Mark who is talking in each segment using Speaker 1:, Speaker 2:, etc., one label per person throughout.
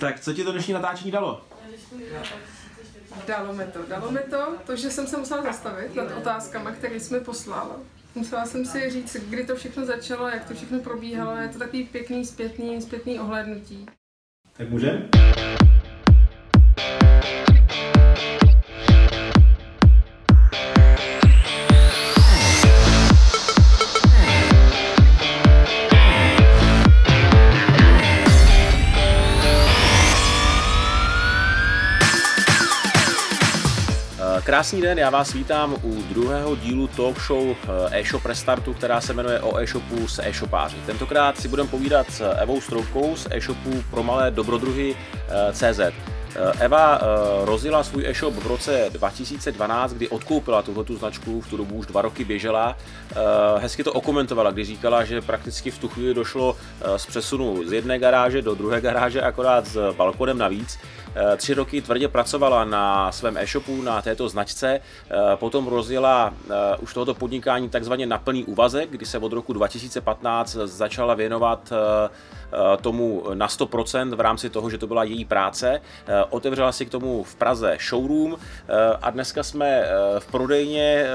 Speaker 1: Tak co ti to dnešní natáčení dalo?
Speaker 2: Dalo mi to, dalo mi to, to, že jsem se musela zastavit nad otázkama, které jsme poslala. Musela jsem si říct, kdy to všechno začalo, jak to všechno probíhalo, je to takový pěkný zpětný, zpětný ohlédnutí.
Speaker 1: Tak můžeme? Krásný den, já vás vítám u druhého dílu talk show eh, e-shop Restartu, která se jmenuje o e-shopu s e-shopáři. Tentokrát si budeme povídat s Evou Stroupkou z e-shopu pro malé dobrodruhy eh, CZ. Eh, Eva rozjela svůj e-shop v roce 2012, kdy odkoupila tuto značku, v tu dobu už dva roky běžela. Hezky to okomentovala, když říkala, že prakticky v tu chvíli došlo z přesunu z jedné garáže do druhé garáže, akorát s balkonem navíc. Tři roky tvrdě pracovala na svém e-shopu, na této značce, potom rozjela už tohoto podnikání takzvaně na plný úvazek, kdy se od roku 2015 začala věnovat tomu na 100% v rámci toho, že to byla její práce. Otevřela si k tomu v Praze showroom a dneska jsme v prodejně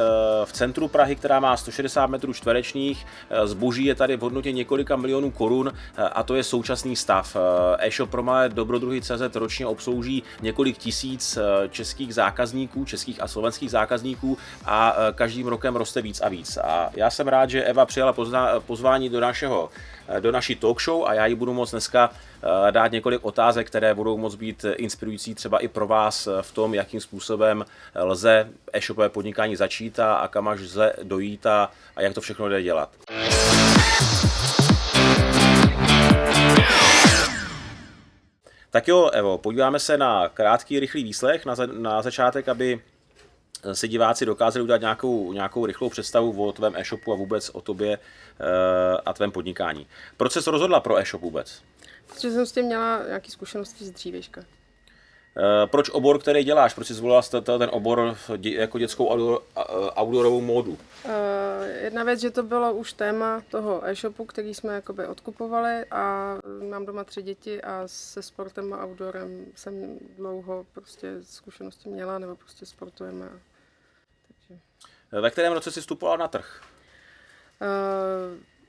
Speaker 1: v centru Prahy, která má 160 metrů čtverečních. Zboží je tady v hodnotě několika milionů korun a to je současný stav. E-shop pro malé dobrodruhy CZ ročně obslouží několik tisíc českých zákazníků, českých a slovenských zákazníků a každým rokem roste víc a víc. A já jsem rád, že Eva přijala pozvání do našeho do naší talk show a já ji budu moct dneska eh, dát několik otázek, které budou moct být inspirující třeba i pro vás v tom, jakým způsobem lze e-shopové podnikání začít a kam až lze dojít a, a jak to všechno jde dělat. Tak jo, Evo, podíváme se na krátký, rychlý výslech na, za, na začátek, aby si diváci dokázali udělat nějakou, nějakou rychlou představu o tvém e-shopu a vůbec o tobě eh, a tvém podnikání. Proč jsi rozhodla pro e-shop vůbec?
Speaker 2: Protože jsem s tím měla nějaké zkušenosti z dřívěžka.
Speaker 1: Eh, proč obor, který děláš? Proč jsi zvolila ten obor jako dětskou outdoorovou módu?
Speaker 2: Eh, jedna věc, že to bylo už téma toho e-shopu, který jsme jakoby odkupovali a mám doma tři děti a se sportem a outdoorem jsem dlouho prostě zkušenosti měla, nebo prostě sportujeme.
Speaker 1: Ve kterém roce jsi vstupoval na trh?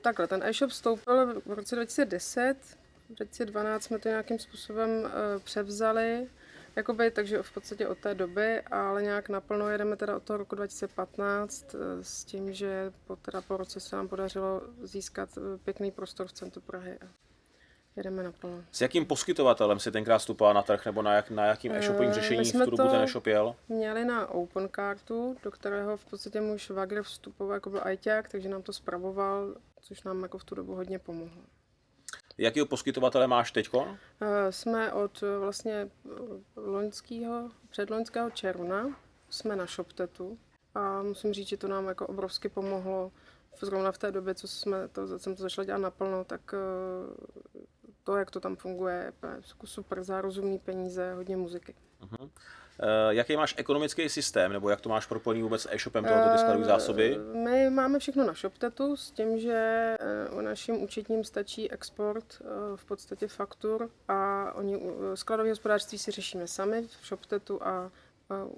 Speaker 2: Takhle, ten e-shop vstoupil v roce 2010, v 2012 jsme to nějakým způsobem převzali, jakoby, takže v podstatě od té doby, ale nějak naplno jedeme teda od toho roku 2015 uh, s tím, že po, teda po roce se nám podařilo získat pěkný prostor v centru Prahy jedeme naplno.
Speaker 1: S jakým poskytovatelem si tenkrát vstupoval na trh, nebo na, jak, na jakým e-shopovým eh, řešení v tu dobu ten e-shop jel?
Speaker 2: měli na Open Cartu, do kterého v podstatě můj švagr vstupoval jako byl ajťák, takže nám to spravoval, což nám jako v tu dobu hodně pomohlo.
Speaker 1: Jakýho poskytovatele máš teď?
Speaker 2: Eh, jsme od eh, vlastně loňského, předloňského června, jsme na ShopTetu a musím říct, že to nám jako obrovsky pomohlo zrovna v té době, co jsme to, jsem to začala dělat naplno, tak to, jak to tam funguje, je super za rozumný peníze, hodně muziky. Uh-huh. Uh,
Speaker 1: jaký máš ekonomický systém, nebo jak to máš propojený vůbec s e-shopem tohoto ty skladové zásoby?
Speaker 2: My máme všechno na ShopTetu s tím, že uh, naším účetním stačí export v podstatě faktur a oni skladové hospodářství si řešíme sami v ShopTetu a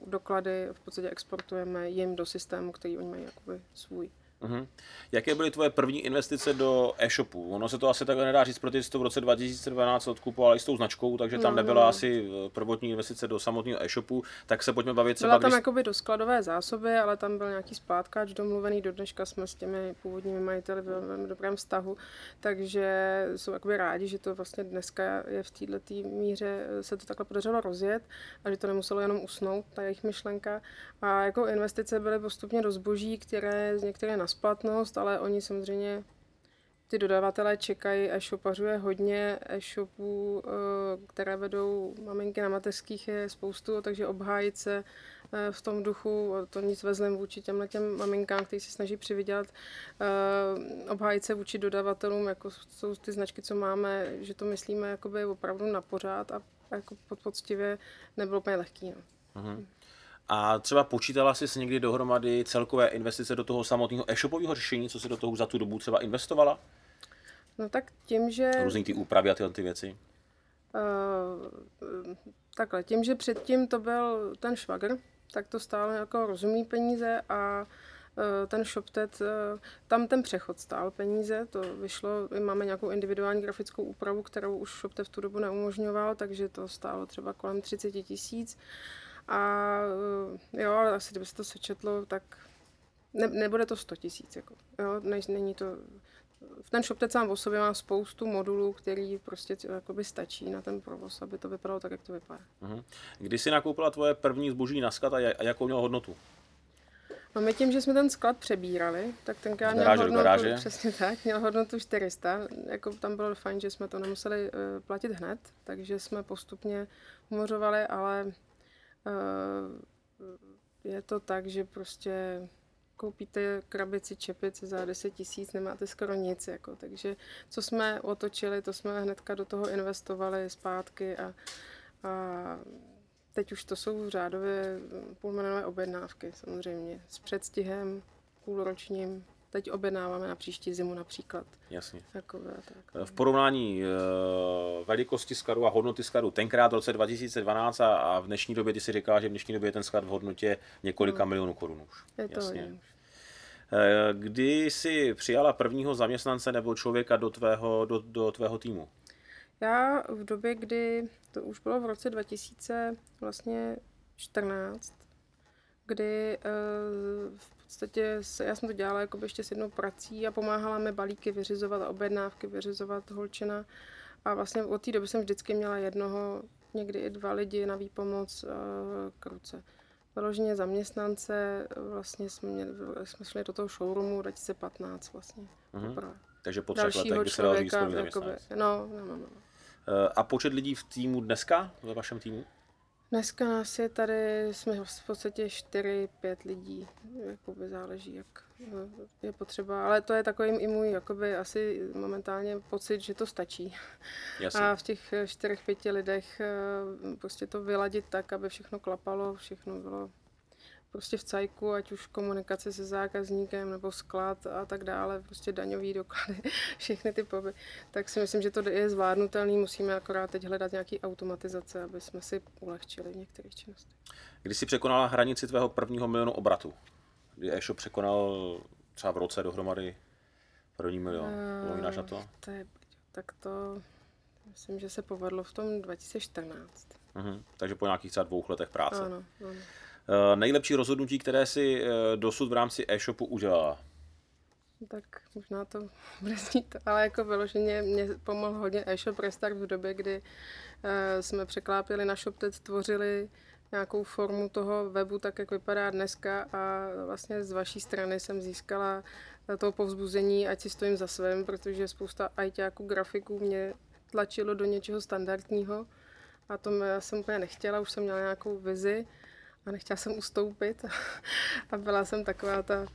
Speaker 2: doklady v podstatě exportujeme jim do systému, který oni mají jakoby svůj.
Speaker 1: Uh-huh. Jaké byly tvoje první investice do e-shopu? Ono se to asi takhle nedá říct, protože jsi to v roce 2012 odkupoval i s tou značkou, takže tam no, nebyla no. asi eh, prvotní investice do samotného e-shopu, tak se pojďme bavit
Speaker 2: třeba... Byla tam když... jakoby do skladové zásoby, ale tam byl nějaký splátkáč domluvený, do dneška jsme s těmi původními majiteli ve velmi dobrém vztahu, takže jsou jakoby rádi, že to vlastně dneska je v této míře, eh, se to takhle podařilo rozjet a že to nemuselo jenom usnout, ta jejich myšlenka. A jako investice byly postupně do zboží, které z některé na splatnost, ale oni samozřejmě ty dodavatelé čekají, e-shopařů je hodně, e-shopů, eh, které vedou maminky na mateřských je spoustu, takže obhájit se eh, v tom duchu, to nic vezlem vůči těmhle těm maminkám, kteří se snaží přivydělat, eh, obhájit se vůči dodavatelům, jako jsou ty značky, co máme, že to myslíme jakoby opravdu na pořád a jako poctivě nebylo úplně lehký. No. Uh-huh.
Speaker 1: A třeba počítala jsi někdy dohromady celkové investice do toho samotného e-shopového řešení, co si do toho za tu dobu třeba investovala?
Speaker 2: No tak tím, že...
Speaker 1: Různý ty úpravy a tyhle ty věci.
Speaker 2: Uh, takhle, tím, že předtím to byl ten švagr, tak to stálo jako rozumný peníze a uh, ten ShopTet, uh, tam ten přechod stál peníze, to vyšlo, my máme nějakou individuální grafickou úpravu, kterou už ShopTet v tu dobu neumožňoval, takže to stálo třeba kolem 30 tisíc. A jo, ale asi kdyby se to sečetlo, tak ne, nebude to 100 tisíc. Jako, jo, ne, není to, ten ShopTet sám o sobě má spoustu modulů, který prostě jakoby stačí na ten provoz, aby to vypadalo tak, jak to vypadá.
Speaker 1: Uh-huh. Kdy jsi nakoupila tvoje první zboží na sklad a, jakou mělo hodnotu?
Speaker 2: No my tím, že jsme ten sklad přebírali, tak tenkrát měl hodnotu, garáže. přesně tak, měl hodnotu 400. Jako tam bylo fajn, že jsme to nemuseli uh, platit hned, takže jsme postupně umořovali, ale je to tak, že prostě koupíte krabici čepic za 10 tisíc, nemáte skoro nic. Jako. Takže co jsme otočili, to jsme hnedka do toho investovali zpátky a, a teď už to jsou řádově půlmilionové objednávky samozřejmě s předstihem půlročním. Teď objednáváme na příští zimu například.
Speaker 1: Jasně.
Speaker 2: Takové,
Speaker 1: tak. V porovnání uh, velikosti skladu a hodnoty skladu tenkrát v roce 2012 a, a v dnešní době, ty si říkala, že v dnešní době je ten sklad v hodnotě několika no. milionů korun už.
Speaker 2: Je to Jasně.
Speaker 1: Eh, kdy jsi přijala prvního zaměstnance nebo člověka do tvého, do, do tvého týmu?
Speaker 2: Já v době, kdy to už bylo v roce 2014, kdy uh, v podstatě se, já jsem to dělala jako ještě s jednou prací a pomáhala mi balíky vyřizovat, objednávky vyřizovat holčina. A vlastně od té doby jsem vždycky měla jednoho, někdy i dva lidi na výpomoc uh, k ruce vyloženě zaměstnance, vlastně jsme, měli, jsme šli do toho showroomu 2015 vlastně. Mm-hmm.
Speaker 1: Takže po třech letech by se dalo říct
Speaker 2: jakoby, no, no, no, no.
Speaker 1: Eh, a počet lidí v týmu dneska, ve vašem týmu?
Speaker 2: Dneska nás je tady, jsme v podstatě 4-5 lidí, jakoby záleží, jak eh, je potřeba, ale to je takový i můj jakoby asi momentálně pocit, že to stačí.
Speaker 1: Jasně.
Speaker 2: A v těch 4-5 lidech eh, prostě to vyladit tak, aby všechno klapalo, všechno bylo prostě v cajku, ať už komunikace se zákazníkem nebo sklad a tak dále, prostě daňový doklady, všechny ty poby, tak si myslím, že to je zvládnutelný, musíme akorát teď hledat nějaký automatizace, aby jsme si ulehčili v některých činnostech.
Speaker 1: Když jsi překonala hranici tvého prvního milionu obratu, kdy e-shop překonal třeba v roce dohromady první milion, uh, na to?
Speaker 2: to je, tak to myslím, že se povedlo v tom 2014.
Speaker 1: Uh-huh. Takže po nějakých třeba dvou letech práce.
Speaker 2: Ano, ano.
Speaker 1: Eh, nejlepší rozhodnutí, které si eh, dosud v rámci e-shopu udělala?
Speaker 2: Tak možná to bude znít, ale jako vyloženě mě pomohl hodně e-shop restart v době, kdy uh, jsme překlápěli na ShopTet, tvořili nějakou formu toho webu, tak jak vypadá dneska a vlastně z vaší strany jsem získala to povzbuzení, ať si stojím za svým, protože spousta ITáků, grafiků mě tlačilo do něčeho standardního a to já jsem úplně nechtěla, už jsem měla nějakou vizi a nechtěla jsem ustoupit a byla jsem taková ta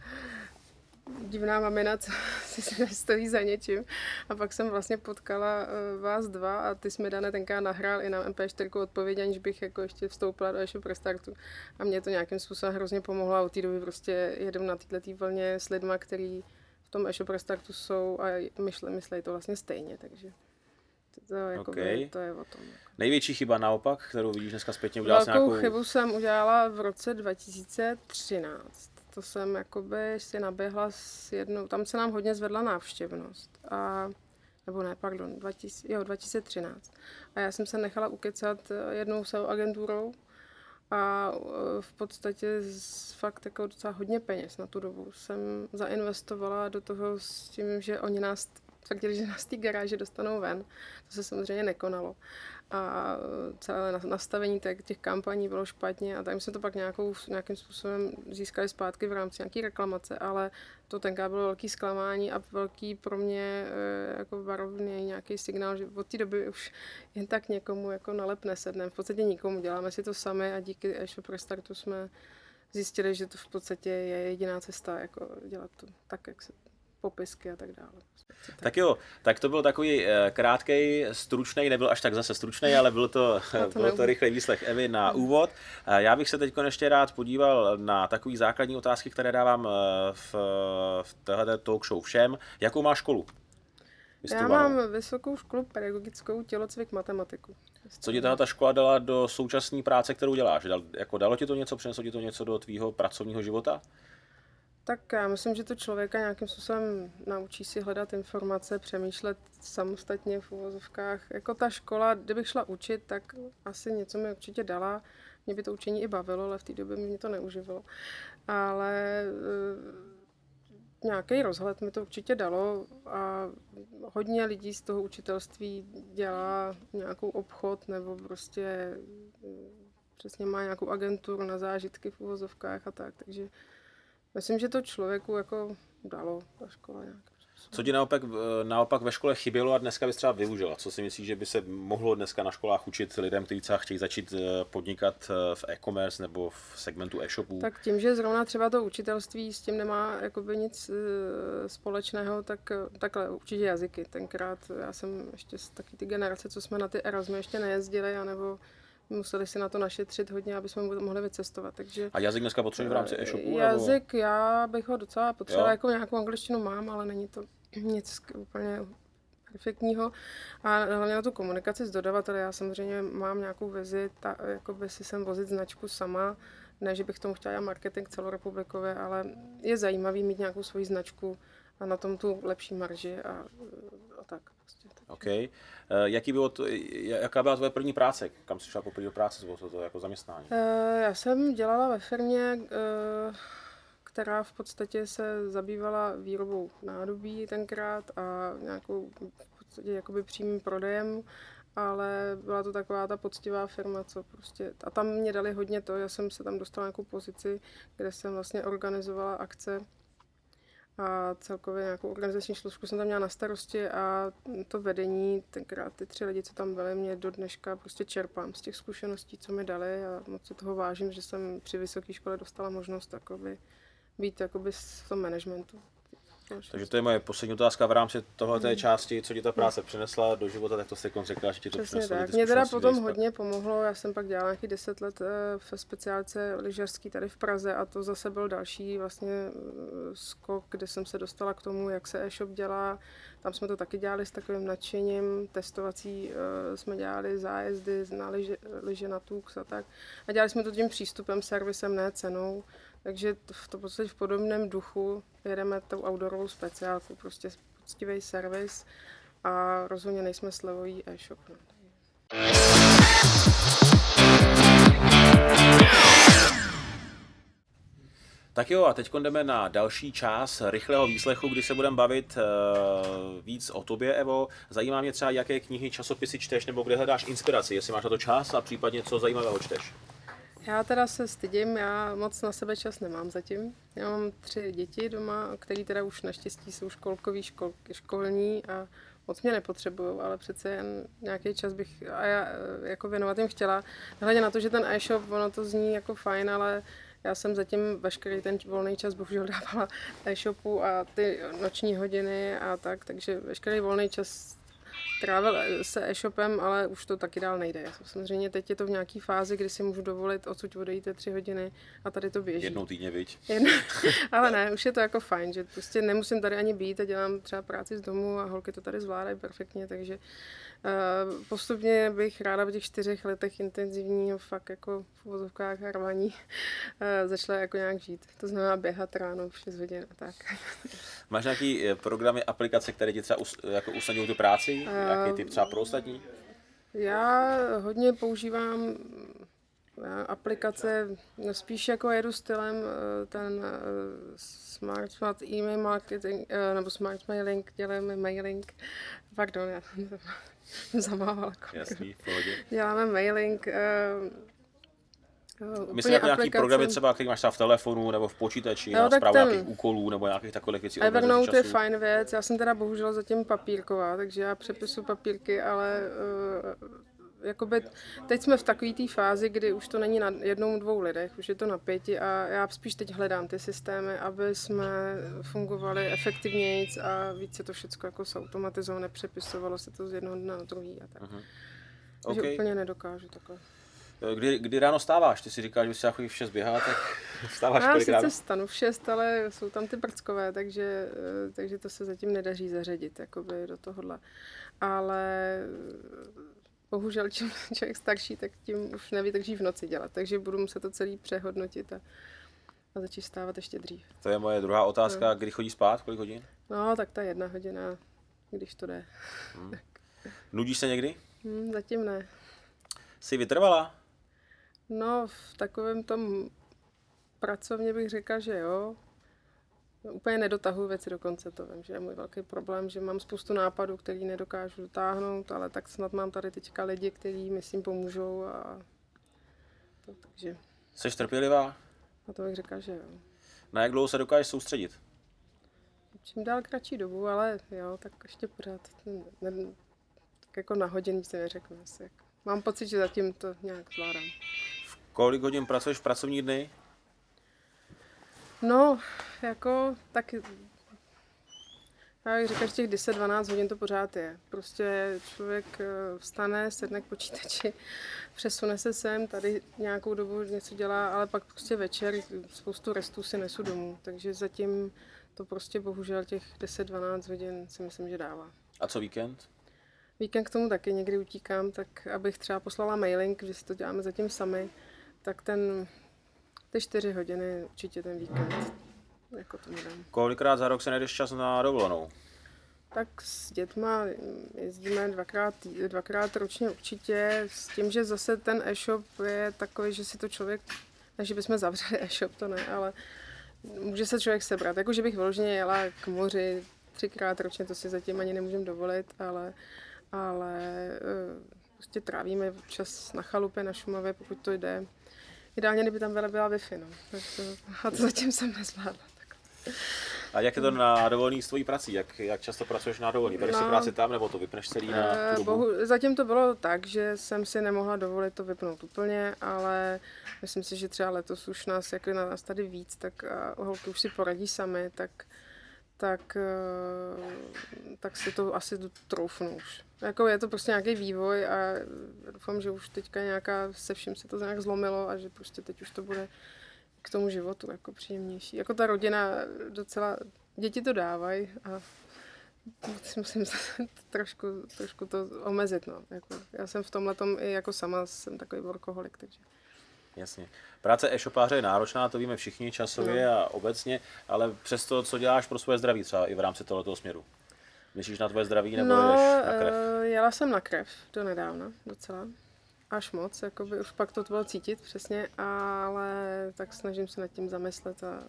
Speaker 2: divná mamina, co si nestojí za něčím. A pak jsem vlastně potkala uh, vás dva a ty jsi mi dané tenká nahrál i na MP4 odpověď, aniž bych jako ještě vstoupila do ještě startu. A mě to nějakým způsobem hrozně pomohlo a od té doby prostě jedem na této vlně s lidma, který v tom e-shop restartu jsou a myslí to vlastně stejně, takže to, jako okay. by, to je o tom. Jako.
Speaker 1: Největší chyba naopak, kterou vidíš dneska zpětně, udělal
Speaker 2: Velkou nějakou... chybu jsem udělala v roce 2013. To jsem jakoby si naběhla s jednou, tam se nám hodně zvedla návštěvnost. A, nebo ne, pardon, 20, jo, 2013. A já jsem se nechala ukecat jednou s agenturou a e, v podstatě z fakt jako docela hodně peněz na tu dobu jsem zainvestovala do toho s tím, že oni nás tvrdili, že nás z té garáže dostanou ven. To se samozřejmě nekonalo. A celé nastavení těch kampaní bylo špatně a tak jsme to pak nějakou, nějakým způsobem získali zpátky v rámci nějaké reklamace, ale to tenkrát bylo velký zklamání a velký pro mě eh, jako varovný nějaký signál, že od té doby už jen tak někomu jako nalep nesedneme. V podstatě nikomu, děláme si to sami a díky e-shop restartu jsme zjistili, že to v podstatě je jediná cesta, jako dělat to tak, jak se popisky a tak dále.
Speaker 1: Tak. jo, tak to byl takový eh, krátký, stručný, nebyl až tak zase stručný, ale byl to, to, byl to rychlý výslech Evy na úvod. Já bych se teď ještě rád podíval na takové základní otázky, které dávám eh, v, v téhle talk show všem. Jakou máš školu?
Speaker 2: Já mám vysokou školu pedagogickou, tělocvik, matematiku.
Speaker 1: Co ti ta škola dala do současné práce, kterou děláš? Dal, jako dalo ti to něco, přineslo ti to něco do tvýho pracovního života?
Speaker 2: Tak já myslím, že to člověka nějakým způsobem naučí si hledat informace, přemýšlet samostatně v uvozovkách. Jako ta škola, kdybych šla učit, tak asi něco mi určitě dala. Mě by to učení i bavilo, ale v té době mě to neuživilo. Ale e, nějaký rozhled mi to určitě dalo a hodně lidí z toho učitelství dělá nějakou obchod nebo prostě e, přesně má nějakou agenturu na zážitky v uvozovkách a tak, takže Myslím, že to člověku jako dalo ta škola nějak.
Speaker 1: Co ti naopak, naopak ve škole chybělo a dneska bys třeba využila? Co si myslíš, že by se mohlo dneska na školách učit lidem, kteří třeba chtějí začít eh, podnikat eh, v e-commerce nebo v segmentu e-shopů?
Speaker 2: Tak tím, že zrovna třeba to učitelství s tím nemá jakoby nic eh, společného, tak takhle určitě jazyky. Tenkrát já jsem ještě z taky ty generace, co jsme na ty Erasmy ještě nejezdili, anebo museli si na to našetřit hodně, aby jsme mohli vycestovat. Takže,
Speaker 1: a jazyk dneska potřebuješ v rámci e-shopu?
Speaker 2: Jazyk, nebo? já bych ho docela potřebovala, jako nějakou angličtinu mám, ale není to nic úplně perfektního. A hlavně na tu komunikaci s dodavateli, já samozřejmě mám nějakou vizi, ta, by si sem vozit značku sama, ne, že bych tomu chtěla marketing celorepublikově, ale je zajímavý mít nějakou svoji značku a na tom tu lepší marži a, a tak. Prostě.
Speaker 1: OK. Uh, jaký bylo to, jaká byla tvoje první práce? Kam jsi šla po první práci? Bylo to, to jako zaměstnání? Uh,
Speaker 2: já jsem dělala ve firmě, uh, která v podstatě se zabývala výrobou nádobí tenkrát a nějakou v podstatě jakoby přímým prodejem ale byla to taková ta poctivá firma, co prostě, a tam mě dali hodně to, já jsem se tam dostala nějakou pozici, kde jsem vlastně organizovala akce a celkově nějakou organizační složku jsem tam měla na starosti a to vedení, tenkrát ty tři lidi, co tam byli, mě do dneška prostě čerpám z těch zkušeností, co mi dali a moc si toho vážím, že jsem při vysoké škole dostala možnost jakoby, být jakoby v tom managementu.
Speaker 1: Takže to je moje poslední otázka v rámci tohoto hmm. části, co ti ta práce přinesla do života, tak to se řekla, že ti to Přesně přineslo.
Speaker 2: Tak. Mě teda potom hodně pomohlo, já jsem pak dělala nějaký 10 let eh, v speciálce lyžařský tady v Praze a to zase byl další vlastně eh, skok, kde jsem se dostala k tomu, jak se e-shop dělá. Tam jsme to taky dělali s takovým nadšením, testovací uh, jsme dělali zájezdy na lyže, lyže na Tux a tak. A dělali jsme to tím přístupem, servisem, ne cenou. Takže v to podstatě v podobném duchu jedeme tou outdoorovou speciálku, prostě poctivý servis a rozhodně nejsme slevový e-shop. No.
Speaker 1: Tak jo, a teď jdeme na další část rychlého výslechu, kdy se budeme bavit uh, víc o tobě, Evo. Zajímá mě třeba, jaké knihy, časopisy čteš, nebo kde hledáš inspiraci, jestli máš na to čas a případně co zajímavého čteš.
Speaker 2: Já teda se stydím, já moc na sebe čas nemám zatím. Já mám tři děti doma, které teda už naštěstí jsou školkový, škol, školní a moc mě nepotřebují, ale přece jen nějaký čas bych a já eh, jako věnovat jim chtěla. Hledě na to, že ten e-shop, ono to zní jako fajn, ale já jsem zatím veškerý ten volný čas bohužel dávala e-shopu a ty noční hodiny a tak, takže veškerý volný čas trávil se e-shopem, ale už to taky dál nejde. Samozřejmě teď je to v nějaké fázi, kdy si můžu dovolit odsud odejít tři hodiny a tady to běží.
Speaker 1: Jednou týdně, viď?
Speaker 2: Jedno, ale ne, už je to jako fajn, že prostě nemusím tady ani být a dělám třeba práci z domu a holky to tady zvládají perfektně, takže postupně bych ráda v těch čtyřech letech intenzivního fakt jako v uvozovkách rvaní uh, začala jako nějak žít. To znamená běhat ráno v 6 hodin a tak.
Speaker 1: Máš nějaký eh, programy, aplikace, které ti třeba us, jako usnadňují tu práci? Jaký typ třeba pro ostatní?
Speaker 2: Já hodně používám aplikace, no spíš jako jedu stylem eh, ten eh, Smart Smart e-mail marketing, eh, nebo Smart mailing, děláme mailing, pardon, já zamávala.
Speaker 1: Jasný, pohodě.
Speaker 2: Děláme mailing,
Speaker 1: Myslím, jako nějaký programy třeba, který máš třeba v telefonu nebo v počítači no, na zprávu ten... nějakých úkolů nebo nějakých takových věcí.
Speaker 2: Evernote je fajn věc, já jsem teda bohužel zatím papírková, takže já přepisu papírky, ale uh, jakoby, teď jsme v takové té fázi, kdy už to není na jednou, dvou lidech, už je to na pěti a já spíš teď hledám ty systémy, aby jsme fungovali efektivněji a více to všechno jako automatizovalo, nepřepisovalo se to z jednoho dne na druhý a tak. Uh-huh. Takže okay. úplně nedokážu takhle.
Speaker 1: Kdy, kdy ráno stáváš? Ty si říkáš, že si chodíš v 6 běhat, tak Vstáváš
Speaker 2: Já
Speaker 1: kolikrát?
Speaker 2: sice stanu v 6, ale jsou tam ty prckové, takže, eh, takže to se zatím nedaří zařadit jakoby do tohohle. Ale eh, bohužel, čím člověk starší, tak tím už nevydrží v noci dělat. Takže budu muset to celý přehodnotit a, a začít stávat ještě dřív.
Speaker 1: To je moje druhá otázka. Kdy chodí spát? Kolik hodin?
Speaker 2: No, tak ta jedna hodina, když to jde.
Speaker 1: Nudíš se někdy?
Speaker 2: Hm, zatím ne.
Speaker 1: Jsi vytrvala?
Speaker 2: No, v takovém tom pracovně bych řekla, že jo. Úplně nedotahuji věci do konce, to vím, že je můj velký problém, že mám spoustu nápadů, který nedokážu dotáhnout, ale tak snad mám tady teďka lidi, kteří myslím pomůžou a to, takže
Speaker 1: Jsi trpělivá?
Speaker 2: na to bych řekla, že jo.
Speaker 1: Na jak dlouho se dokážeš soustředit?
Speaker 2: Čím dál kratší dobu, ale jo, tak ještě pořád, ne, tak jako na hodin si neřeknu asi. Mám pocit, že zatím to nějak zvládám.
Speaker 1: Kolik hodin pracuješ v pracovní dny?
Speaker 2: No, jako, tak já bych řekla, že těch 10-12 hodin to pořád je. Prostě člověk eh, vstane, sedne k počítači, přesune se sem, tady nějakou dobu něco dělá, ale pak prostě večer spoustu restů si nesu domů. Takže zatím to prostě bohužel těch 10-12 hodin si myslím, že dává.
Speaker 1: A co víkend?
Speaker 2: Víkend k tomu taky někdy utíkám, tak abych třeba poslala mailing, že si to děláme zatím sami, tak ten, ty 4 hodiny určitě ten víkend jako dám.
Speaker 1: Kolikrát za rok se najdeš čas na dovolenou?
Speaker 2: Tak s dětma jezdíme dvakrát, dvakrát ročně určitě, s tím, že zase ten e-shop je takový, že si to člověk, ne, že bychom zavřeli e-shop, to ne, ale může se člověk sebrat. Jako, že bych vyloženě jela k moři třikrát ročně, to si zatím ani nemůžem dovolit, ale, ale eh, prostě trávíme čas na chalupě, na Šumavě, pokud to jde. Ideálně, kdyby tam byla, byla Wi-Fi, no. Tak to, a to zatím jsem nezvládla. Tak.
Speaker 1: A jak je to na dovolený s tvojí prací? Jak, jak často pracuješ na dovolený? Bereš si
Speaker 2: No.
Speaker 1: práci tam, nebo to vypneš celý na tu
Speaker 2: Eh,
Speaker 1: dobu?
Speaker 2: Bohu, zatím to bylo tak, že jsem si nemohla dovolit to vypnout úplně, ale myslím si, že třeba letos už nás, jak je na nás tady víc, tak holky už si poradí sami, tak, tak, eh, tak si to asi troufnu už. Jako je to prostě nějaký vývoj a doufám, že už teďka nějaká, se vším se to nějak zlomilo a že prostě teď už to bude k tomu životu jako příjemnější. Jako ta rodina docela, děti to dávají a musím trošku, trošku to omezit. No. Jako, já jsem v tomhle i jako sama jsem takový workoholik, takže
Speaker 1: Jasně. Práce e-shopáře je náročná, to víme všichni časově
Speaker 2: No.
Speaker 1: a obecně, ale přesto, co děláš pro svoje zdraví třeba i v rámci tohoto směru? Myslíš na tvoje zdraví nebo
Speaker 2: no,
Speaker 1: jdeš na krev?
Speaker 2: eh, jela jsem na krev do nedávna docela. Až moc, jakoby už pak to bylo cítit přesně, ale tak snažím se nad tím zamyslet a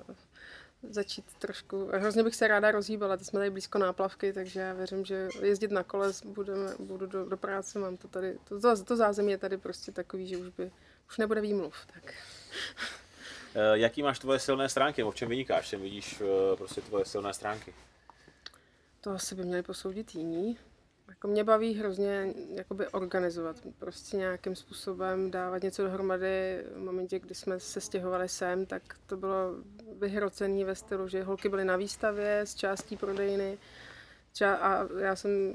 Speaker 2: začít trošku, hrozně bych se ráda rozhýbala, teď jsme tady blízko náplavky, takže já věřím, že jezdit na kole budeme, budu do, do práce, mám to tady, to, to, to zázemí je tady prostě takový, že už by, už nebude výmluv, tak.
Speaker 1: Eh, Jaký máš tvoje silné stránky, v čem vynikáš, čem vidíš eh, prostě tvoje silné stránky?
Speaker 2: To asi by měli posoudit jiní. Jako mě baví hrozně jakoby organizovat, prostě nějakým způsobem dávat něco dohromady. V momentě, kdy jsme se stěhovali sem, tak to bylo vyhrocené ve stylu, že holky byly na výstavě z částí prodejny ča- a já jsem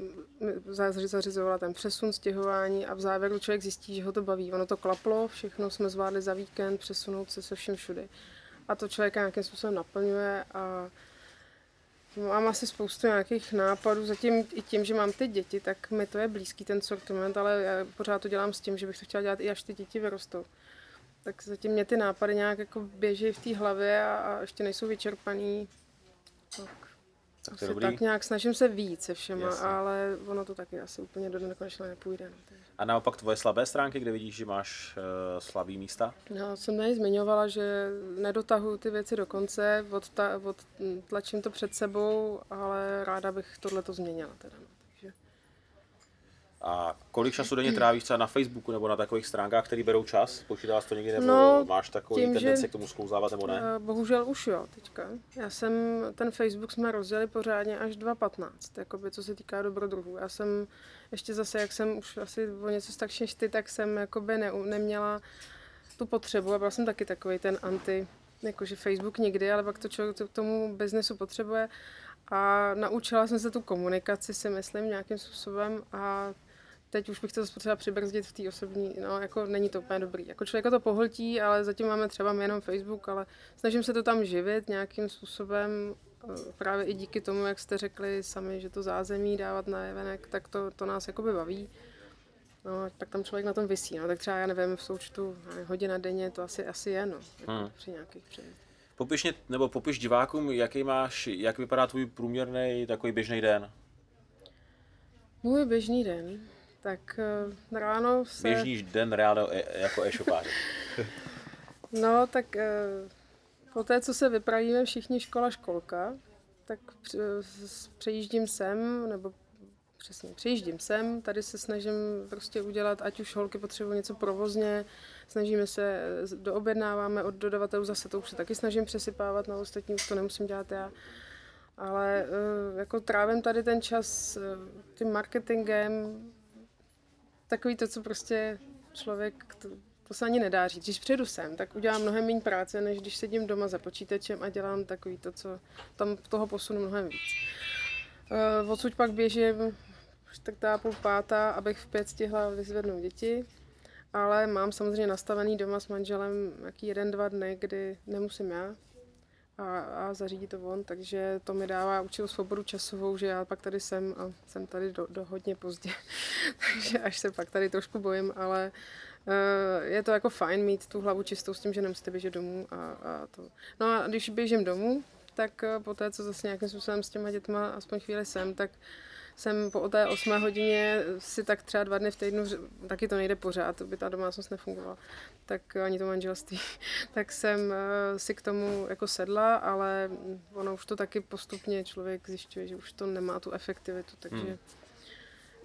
Speaker 2: za- zařizovala ten přesun, stěhování a v závěru člověk zjistí, že ho to baví. Ono to klaplo, všechno jsme zvládli za víkend, přesunout se se všem všudy. A to člověka nějakým způsobem naplňuje a Mám asi spoustu nějakých nápadů, zatím i tím, že mám ty děti, tak mi to je blízký ten sortiment, ale já pořád to dělám s tím, že bych to chtěla dělat i až ty děti vyrostou. Tak zatím mě ty nápady nějak jako běží v té hlavě a, a ještě nejsou vyčerpaný. Tak,
Speaker 1: Tak to je dobrý.
Speaker 2: tak nějak snažím se víc se všema,
Speaker 1: Jasně.
Speaker 2: ale ono to taky asi úplně do nekonečna nepůjde. No.
Speaker 1: A naopak tvoje slabé stránky, kde vidíš, že máš uh, slabý místa?
Speaker 2: Já jsem tady zmiňovala, že nedotahuji ty věci do konce, odta, odtlačím to před sebou, ale ráda bych tohle to změnila. Teda, no.
Speaker 1: A kolik času denně trávíš třeba na Facebooku nebo na takových stránkách, které berou čas? Počítáš to někdy nebo
Speaker 2: No,
Speaker 1: máš takový
Speaker 2: tím, že-
Speaker 1: tendenci k tomu sklouzávat nebo ne?
Speaker 2: eh, bohužel už jo, teďka. Já jsem, ten Facebook jsme rozjeli pořádně až 2.15, jakoby, co se týká dobrodruhů. Já jsem ještě zase, jak jsem už asi o něco starší než ty, tak jsem jakoby ne, neměla tu potřebu a byla jsem taky takový ten anti, jakože Facebook nikdy, ale pak to člověk to k tomu biznesu potřebuje. A naučila jsem se tu komunikaci, si myslím, nějakým způsobem a teď už bych to potřeba přibrzdit v té osobní, no jako není to úplně dobrý. Jako člověka to pohltí, ale zatím máme třeba jenom Facebook, ale snažím se to tam živit nějakým způsobem, eh, právě i díky tomu, jak jste řekli sami, že to zázemí dávat na jevenek, tak to, to nás jakoby baví. No, tak tam člověk na tom vysí, no, tak třeba já nevím, v součtu hodina denně to asi, asi je, no, jako hmm. při nějakých předmětech.
Speaker 1: Popiš, nebo popiš divákům, jaký máš, jak vypadá tvůj průměrný takový běžný den?
Speaker 2: Můj běžný den, tak uh, ráno se...
Speaker 1: Běžný den ráno e, jako e-shopář.
Speaker 2: no, tak uh, po té, co se vypravíme všichni škola školka, tak přejíždím sem, nebo přesně, přejíždím sem, tady se snažím prostě udělat, ať už holky potřebují něco provozně, snažíme se, doobjednáváme od dodavatelů, zase to už se taky snažím přesypávat na ostatní, už to nemusím dělat já. Ale eh, jako trávím tady ten čas eh, tím marketingem, takový to, co prostě člověk, to, to se ani nedá říct. Když přijedu sem, tak udělám mnohem méně práce, než když sedím doma za počítačem a dělám takový to, co tam toho posunu mnohem víc. Uh, odsud pak běžím čtvrtá, půl pátá, abych v pět stihla vyzvednout děti. Ale mám samozřejmě nastavený doma s manželem jaký jeden, dva dny, kdy nemusím já a, a zařídí to on, takže to mi dává určitou svobodu časovou, že já pak tady jsem a jsem tady do, do hodně pozdě, takže až se pak tady trošku bojím, ale uh, je to jako fajn mít tu hlavu čistou s tím, že nemusíte běžet domů a, a to. No a když běžím domů, tak uh, po té, co zase nějakým způsobem s těma dětma aspoň chvíli jsem, tak jsem po té 8 hodině si tak třeba dva dny v týdnu, taky to nejde pořád, to by ta domácnost nefungovala, tak ani to manželství, tak jsem eh, si k tomu jako sedla, ale ono už to taky postupně člověk zjišťuje, že už to nemá tu efektivitu, takže hmm.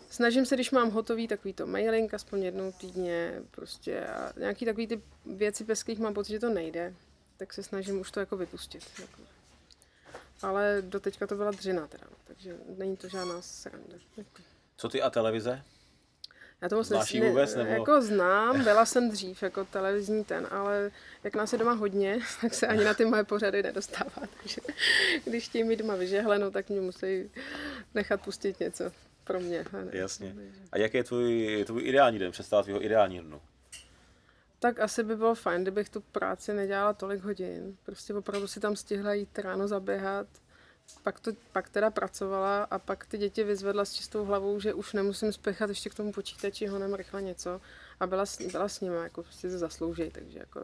Speaker 2: Snažím se, když mám hotový takový to mailing, aspoň jednou týdně, prostě a nějaký takový ty věci, bez kterých mám pocit, že to nejde, tak se snažím už to jako vypustit. Jako ale doteďka to byla dřina teda, takže není to žádná sranda.
Speaker 1: Co ty a televize?
Speaker 2: Já to moc ne, vůbec, nebo... jako znám, byla jsem dřív jako televizní ten, ale jak nás je doma hodně, tak se ani na ty moje pořady nedostává, takže když tím mít doma vyžehleno, tak mě musí nechat pustit něco pro mě.
Speaker 1: Jasně. A jaký je tvůj, tvůj ideální den, představ tvýho ideální dnu?
Speaker 2: Tak asi by bylo fajn, kdybych tu práci nedělala tolik hodin. Prostě opravdu si tam stihla jít ráno zaběhat, pak, to, pak teda pracovala a pak ty děti vyzvedla s čistou hlavou, že už nemusím spěchat ještě k tomu počítači, honem rychle něco a byla, byla s nimi, jako prostě se zaslouží, takže jako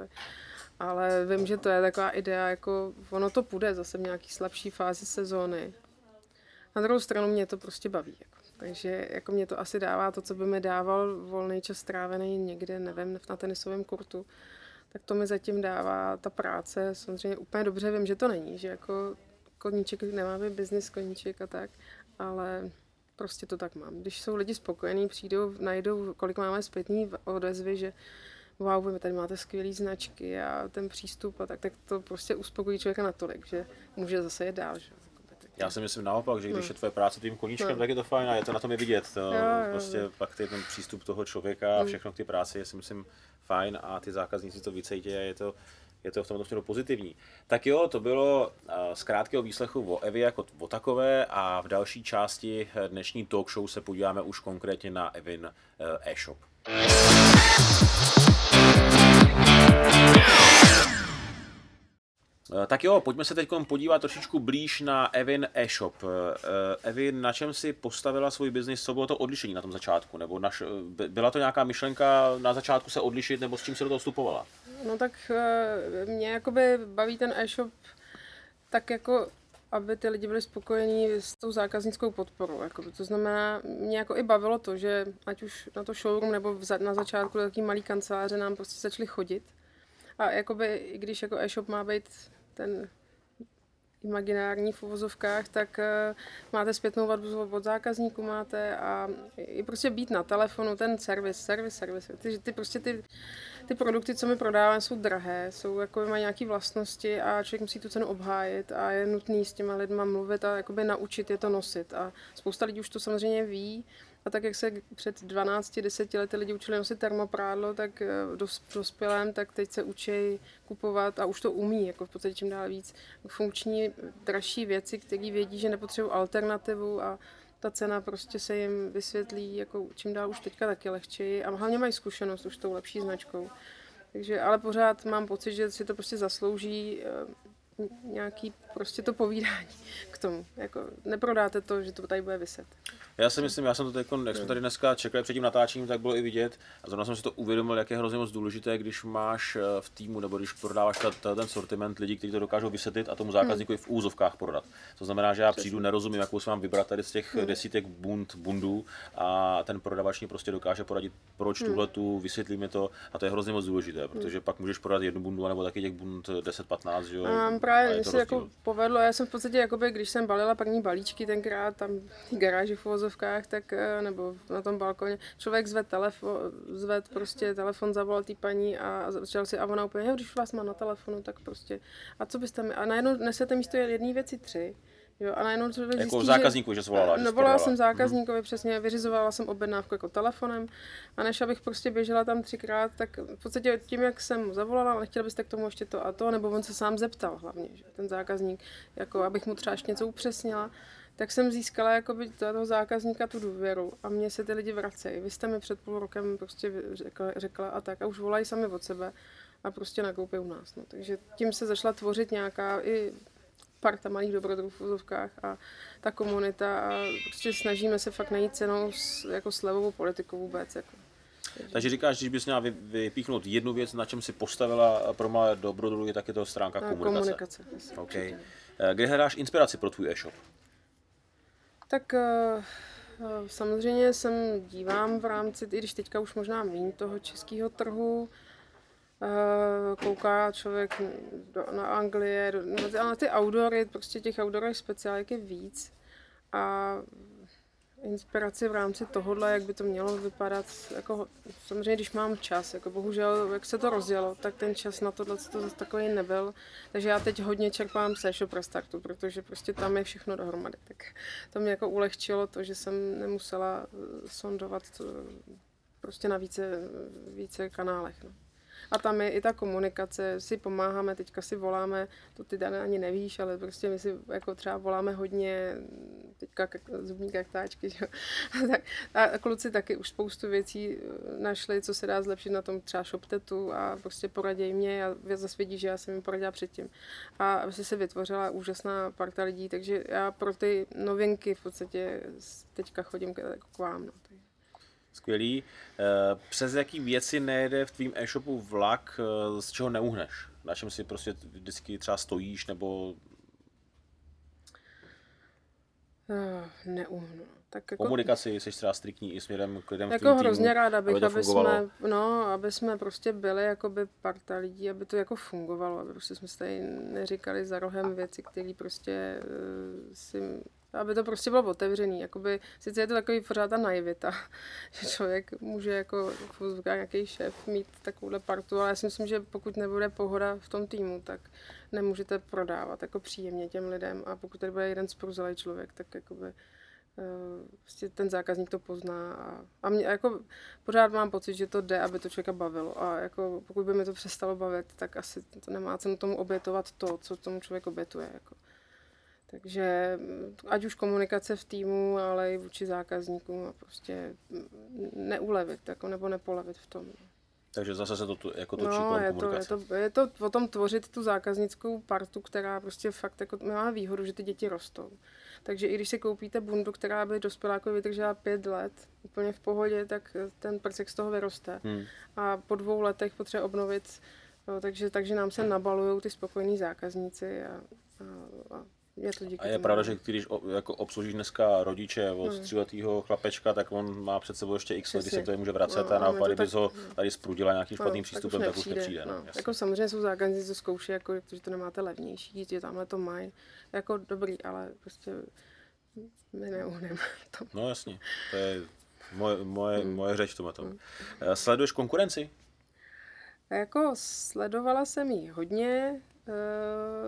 Speaker 2: ale vím, že to je taková idea, jako ono to půjde zase v nějaký slabší fázi sezóny. Na druhou stranu mě to prostě baví. Takže jako mě to asi dává to, co by mi dával volný čas strávený někde, nevím, na tenisovém kurtu. Tak to mi zatím dává ta práce. Samozřejmě úplně dobře vím, že to není, že jako koníček nemáme business koníček a tak, ale prostě to tak mám. Když jsou lidi spokojení, přijdou, najdou, kolik máme zpětní odezvy, že wow, vy tady máte skvělé značky a ten přístup a tak, tak to prostě uspokojí člověka natolik, že může zase jít dál. Že?
Speaker 1: Já si myslím naopak, že když je tvoje práce tím koníčkem, no. tak je to fajn a je to na tom je vidět. To, prostě pak ty, ten přístup toho člověka a mm. všechno k té práci je si myslím fajn a ty zákazníci to vycejtí a je to, je to v tomto směru pozitivní. Tak jo, to bylo z krátkého výslechu o Evi jako o takové a v další části dnešní talk show se podíváme už konkrétně na Evin eh, e-shop. Eh, tak jo, pojďme se teď podívat trošičku blíž na Evin e-shop. Eh, Evin, na čem si postavila svůj biznis, co bylo to odlišení na tom začátku? Nebo naš, eh, byla to nějaká myšlenka na začátku se odlišit, nebo s čím se do toho vstupovala?
Speaker 2: No tak mě jakoby baví ten e-shop tak jako aby ty lidi byli spokojení s tou zákaznickou podporou. Jako, to znamená, mě jako i bavilo to, že ať už na to showroom nebo na začátku takový malý kanceláře nám prostě začaly chodit. A jakoby, i když jako e-shop má být ten imaginární v uvozovkách, tak uh, máte zpětnou vazbu od zákazníků, máte a i prostě být na telefonu, ten servis, servis, servis. Ty, ty prostě ty, ty produkty, co my prodáváme, jsou drahé, jsou jako mají nějaké vlastnosti a člověk musí tu cenu obhájit a je nutný s těma lidma mluvit a jakoby naučit je to nosit. A spousta lidí už to samozřejmě ví, a tak, jak se před 12-10 lety lidi učili nosit termoprádlo, tak eh, dospělém, tak teď se učí kupovat a už to umí, jako v podstatě čím dál víc, funkční, dražší věci, které vědí, že nepotřebují alternativu a ta cena prostě se jim vysvětlí jako čím dál už teďka taky lehčeji a hlavně mají zkušenost už tou lepší značkou. Takže, ale pořád mám pocit, že si to prostě zaslouží eh, nějaký prostě to povídání k tomu. Jako neprodáte to, že to tady bude vyset.
Speaker 1: Já si myslím, já jsem to teď, jak jsme tady dneska čekali před tím natáčením, tak bylo i vidět, a zrovna jsem si to uvědomil, jak je hrozně moc důležité, když máš eh, v týmu nebo když prodáváš ten sortiment lidí, kteří to dokážou vysvětlit a tomu zákazníkovi v úzovkách prodat. To znamená, že já přijdu, nerozumím, jakou se mám vybrat tady z těch hmm. desítek bund, bundů a ten prodavač mi prostě dokáže poradit, proč hmm. tuhle tu, vysvětlí mi to a to je hrozně moc důležité, protože hmm. pak můžeš prodat jednu bundu nebo taky těch bund 10-15, že jo.
Speaker 2: A právě mě se jako povedlo, já jsem v podstatě, jakoby, když jsem balila první balíčky tenkrát tam v garáži v uvozovkách, tak, eh, nebo na tom balkoně, člověk zved telefon, zved prostě telefon, zavolal té paní a začal si, a ona úplně, když vás má na telefonu, tak prostě, a co byste mi, a najednou nesete místo jedné věci tři, Jo, a najednou člověk
Speaker 1: jako zjistí, zákazníku, že, že volala.
Speaker 2: No, volala jsem zákazníkovi, mm. přesně, vyřizovala jsem objednávku jako telefonem a než abych prostě běžela tam třikrát, tak v podstatě tím, jak jsem mu zavolala, ale chtěla byste k tomu ještě to a to, nebo on se sám zeptal hlavně, že ten zákazník, jako abych mu třeba ještě něco upřesnila, tak jsem získala jakoby toho zákazníka tu důvěru a mě se ty lidi vracejí. Vy jste mi před půl rokem prostě řekla, řekla a tak a už volají sami od sebe a prostě nakoupí u nás. No. Takže tím se začala tvořit nějaká i parta malých dobrodruhů v úzovkách a ta komunita a prostě snažíme se fakt najít cenou s, jako slevovou politiku vůbec. Jako.
Speaker 1: Takže říkáš, že bys měla vypíchnout jednu věc, na čem si postavila pro malé dobrodruhy, tak je to stránka komunikace.
Speaker 2: komunikace
Speaker 1: okay. Eh, kde hledáš inspiraci pro tvůj e-shop?
Speaker 2: Tak uh, samozřejmě jsem dívám v rámci, i když teďka už možná méně toho českého trhu, kouká člověk do, na Anglie, do, na ty outdoory, prostě těch outdoorových speciálek je víc. A inspiraci v rámci tohohle, jak by to mělo vypadat. Jako, samozřejmě, když mám čas, jako bohužel, jak se to rozjelo, tak ten čas na tohle to zase takový nebyl. Takže já teď hodně čerpám se shop restartu, protože prostě tam je všechno dohromady. Tak to mě jako ulehčilo to, že jsem nemusela eh, sondovat to prostě na více, více kanálech. No. A tam je i ta komunikace, si pomáháme, teďka si voláme, to ty Dane ani nevíš, ale prostě my si jako třeba voláme hodně, teďka zubní kaktáčky, že? tak, a kluci taky už spoustu věcí eh, našli, co se dá zlepšit na tom třeba ShopTetu a prostě poraděj mě a zase vidí, že já jsem jim poradila předtím. A prostě se vytvořila úžasná parta lidí, takže já pro ty novinky v podstatě teďka chodím k, k vám. No.
Speaker 1: Skvělý. Eh, přes jaký věci nejde v tvým e-shopu vlak, eh, z čeho neuhneš? Na čem si prostě vždycky třeba stojíš, nebo...
Speaker 2: Uh, neuhnu.
Speaker 1: Tak jako, komunikaci jsi třeba striktní i směrem k lidem
Speaker 2: Jako v hrozně týmu, ráda bych, aby, aby jsme, no, aby jsme prostě byli jakoby parta lidí, aby to jako fungovalo, aby prostě jsme se tady neříkali za rohem věci, které prostě uh, si aby to prostě bylo otevřený. Jakoby, sice je to takový pořád ta naivita, že člověk může jako nějaký šéf mít takovouhle partu, ale já si myslím, že pokud nebude pohoda v tom týmu, tak nemůžete prodávat jako příjemně těm lidem a pokud tady bude jeden spruzelý člověk, tak jakoby prostě ten zákazník to pozná a, a mě jako pořád mám pocit, že to jde, aby to člověka bavilo a jako pokud by mi to přestalo bavit, tak asi to nemá cenu tomu obětovat to, co tomu člověk obětuje. Jako. Takže mm, ať už komunikace v týmu, ale i vůči zákazníkům a prostě neulevit jako, nebo nepolevit v tom. No.
Speaker 1: Takže zase se to tu, jako točí
Speaker 2: no, je to, je, to, je to o tom tvořit tu zákaznickou partu, která prostě fakt jako, má výhodu, že ty děti rostou. Takže i když si koupíte bundu, která by dospělákovi vydržela pět let úplně v pohodě, tak ten prcek z toho vyroste. Hmm. A po dvou letech potřebuje obnovit, no, takže, takže nám se nabalují ty spokojní zákazníci a, a, a je to díky
Speaker 1: a je tomu. pravda, že když jako obslužíš dneska rodiče od hmm. tříletého chlapečka, tak on má před sebou ještě x let, kdy se to může vracet no, a naopak, kdyby tak... ho tady sprudila nějakým no, špatným přístupem, tak už nepřijde. No,
Speaker 2: no, jako samozřejmě jsou zákazníci, co zkouší, jako, že to nemáte levnější, že tamhle to mají. Jako dobrý, ale prostě my neuhneme.
Speaker 1: No jasně, to je moje, moje, hmm. moje řeč v tomhle. Hmm. Eh, sleduješ konkurenci?
Speaker 2: Jako sledovala jsem ji hodně.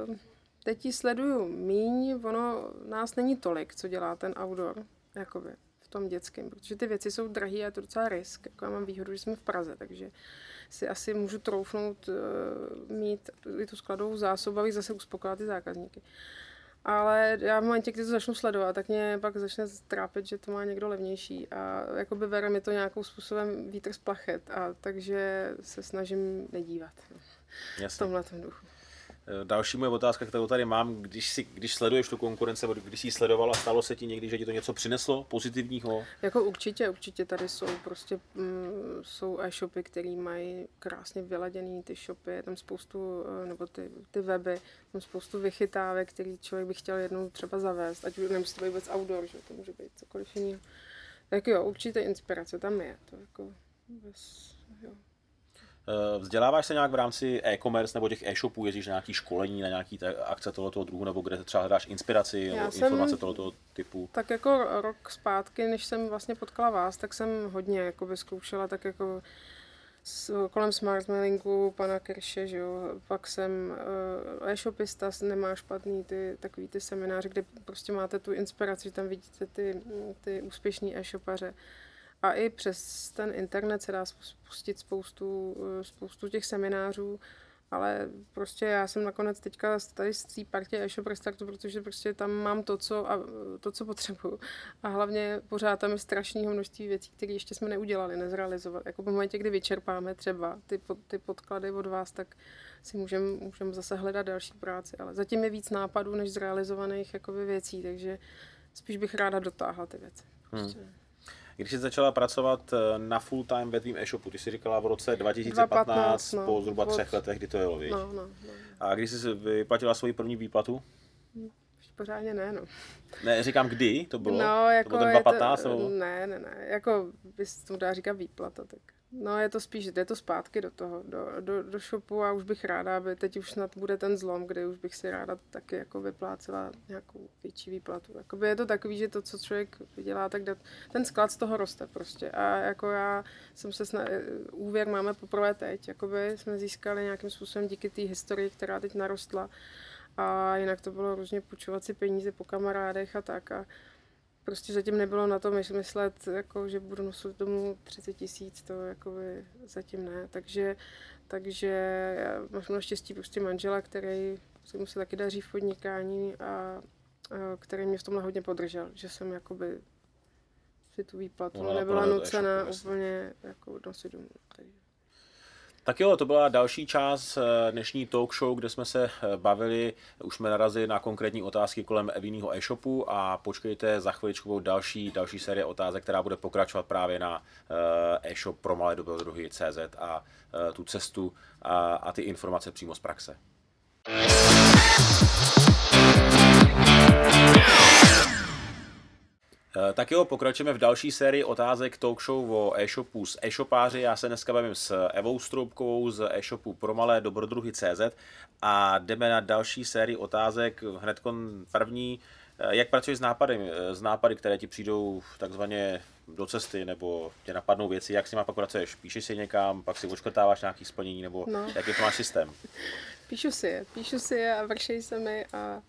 Speaker 2: Uh, Teď ji sleduju míň, ono nás není tolik, co dělá ten outdoor, jakoby v tom dětském, protože ty věci jsou drahé a je to docela risk. Jako já mám výhodu, že jsme v Praze, takže si asi můžu troufnout uh, mít i tu skladovou zásobu, abych zase uspokojila ty zákazníky. ale já v momentě, kdy to začnu sledovat, tak mě pak začne trápit, že to má někdo levnější a jakoby bere mi to nějakou způsobem vítr z plachet a takže se snažím nedívat. Jasně. V tomhle duchu.
Speaker 1: Eh, další moje otázka, kterou tady mám, když, si, když sleduješ tu konkurenci, když jsi ji sledovala, stalo se ti někdy, že ti to něco přineslo pozitivního?
Speaker 2: Jako určitě, určitě tady jsou prostě mm, jsou e-shopy, které mají krásně vyladěný ty shopy, je tam spoustu, eh, nebo ty, ty weby, tam spoustu vychytávek, který člověk by chtěl jednou třeba zavést, ať nemusí to být vůbec outdoor, že to může být cokoliv jiného. Tak jo, určitě inspirace tam je, to jako bez, jo.
Speaker 1: Eh, vzděláváš se nějak v rámci e-commerce nebo těch e-shopů, jezdíš na nějaký školení, na nějaký akce tohoto druhu, nebo kde třeba hledáš inspiraci Já nebo informace tohoto typu?
Speaker 2: Tak jako rok zpátky, než jsem vlastně potkala vás, tak jsem hodně jako zkoušela tak jako s, kolem smart mailingu pana Kirše, že jo. Pak jsem uh, e-shopista, nemá špatný ty, takový ty semináře, kde prostě máte tu inspiraci, že tam vidíte ty, ty úspěšní e-shopaře. A i přes ten internet se dá spustit spoustu, eh, spoustu těch seminářů, ale prostě já jsem nakonec teďka tady z té partě e-shop restartu, protože prostě tam mám to, co, a, to, co potřebuju. A hlavně pořád tam je strašného množství věcí, které ještě jsme neudělali, nezrealizovali. Jako v momentě, kdy vyčerpáme třeba ty, ty podklady od vás, tak si můžeme můžem zase hledat další práci. Ale zatím je víc nápadů, než zrealizovaných jakoby, věcí, takže spíš bych ráda dotáhla ty věci. Prostě. Hmm.
Speaker 1: Když jsi začala pracovat eh, na full time ve tvým e-shopu, ty jsi říkala v roce 2015, 2015 no, po zhruba třech letech, kdy to jelo, víš? No, no, no. A když jsi vyplatila svoji první výplatu?
Speaker 2: Pořádně ne, no.
Speaker 1: Ne, říkám kdy to bylo? No, jako to bylo ten 2015? To, nebo?
Speaker 2: Ne, ne, ne, jako bys tomu dá říkat výplata, tak No je to spíš, jde to zpátky do toho, do, do, do shopu a už bych ráda, aby teď už snad bude ten zlom, kde už bych si ráda taky jako vyplácela nějakou větší výplatu. Jakoby je to takový, že to, co člověk vydělá, tak jde, ten sklad z toho roste prostě. A jako já jsem se snad, úvěr máme poprvé teď, jakoby jsme získali nějakým způsobem díky té historii, která teď narostla. A jinak to bylo různě půjčovat si peníze po kamarádech a tak. A, prostě zatím nebylo na to myslet, jako, že budu nosit domů 30 tisíc, to jakoby zatím ne. Takže, takže já mám štěstí prostě manžela, který se mu se taky daří v podnikání a, a který mě v tomhle hodně podržel, že jsem jakoby si tu výplatu no, nebyla nucena úplně jako nosit domů. Takže.
Speaker 1: Tak jo, to byla další část eh, dnešní talk show, kde jsme se eh, bavili, už jsme narazili na konkrétní otázky kolem Eviního e-shopu a počkejte za chviličku další, další série otázek, která bude pokračovat právě na eh, e-shop pro malé dobrodruhy CZ a tu cestu a, a ty informace přímo z praxe. Eh, tak jo, pokračujeme v další sérii otázek talk show o e-shopu s e-shopáři. Já se dneska bavím s Evou Stroubkovou z e-shopu pro malé dobrodruhy CZ a jdeme na další sérii otázek. Hned první, eh, jak pracuješ s nápady, s eh, nápady, které ti přijdou takzvaně do cesty, nebo tě napadnou věci, jak s nimi pak pracuješ? Píšeš si někam, pak si očkrtáváš nějaký splnění, nebo no. jaký to máš systém?
Speaker 2: Píšu si je, píšu si je a vršej se mi a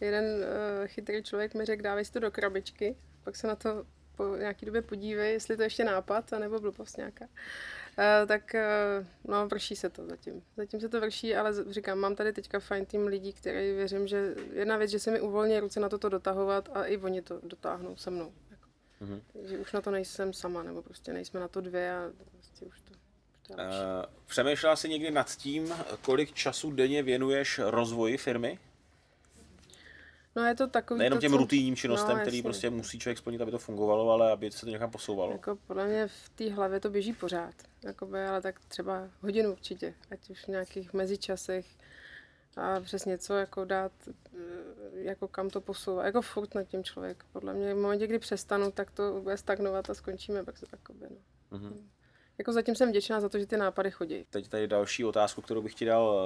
Speaker 2: jeden uh, chytrý člověk mi řekl, dávej si to do krabičky pak se na to po nějaký době podívej, jestli to ještě nápad, anebo blbost nějaká. Uh, tak uh, no, vrší se to zatím. Zatím se to vrší, ale říkám, mám tady teďka fajn tým lidí, který věřím, že jedna věc, že se mi uvolní ruce na toto dotahovat a i oni to dotáhnou se mnou. Jako. Mm-hmm. Takže už na to nejsem sama, nebo prostě nejsme na to dvě a prostě už to Uh,
Speaker 1: přemýšlela jsi někdy nad tím, kolik času denně věnuješ rozvoji firmy?
Speaker 2: No je to takový
Speaker 1: Nejenom
Speaker 2: to,
Speaker 1: těm co... rutinním činnostem, no, který prostě musí člověk splnit, aby to fungovalo, ale aby se to někam posouvalo.
Speaker 2: Jako podle mě v té hlavě to běží pořád. Jakoby, ale tak třeba hodinu určitě, ať už v nějakých mezičasech a přes něco jako dát, eh, jako kam to posouvá. Jako furt nad tím člověk. Podle mě v momentě, kdy přestanu, tak to bude stagnovat a skončíme pak se takoby, no. Mm-hmm. Jako zatím jsem vděčná za to, že ty nápady chodí.
Speaker 1: Teď tady další otázku, kterou bych ti dal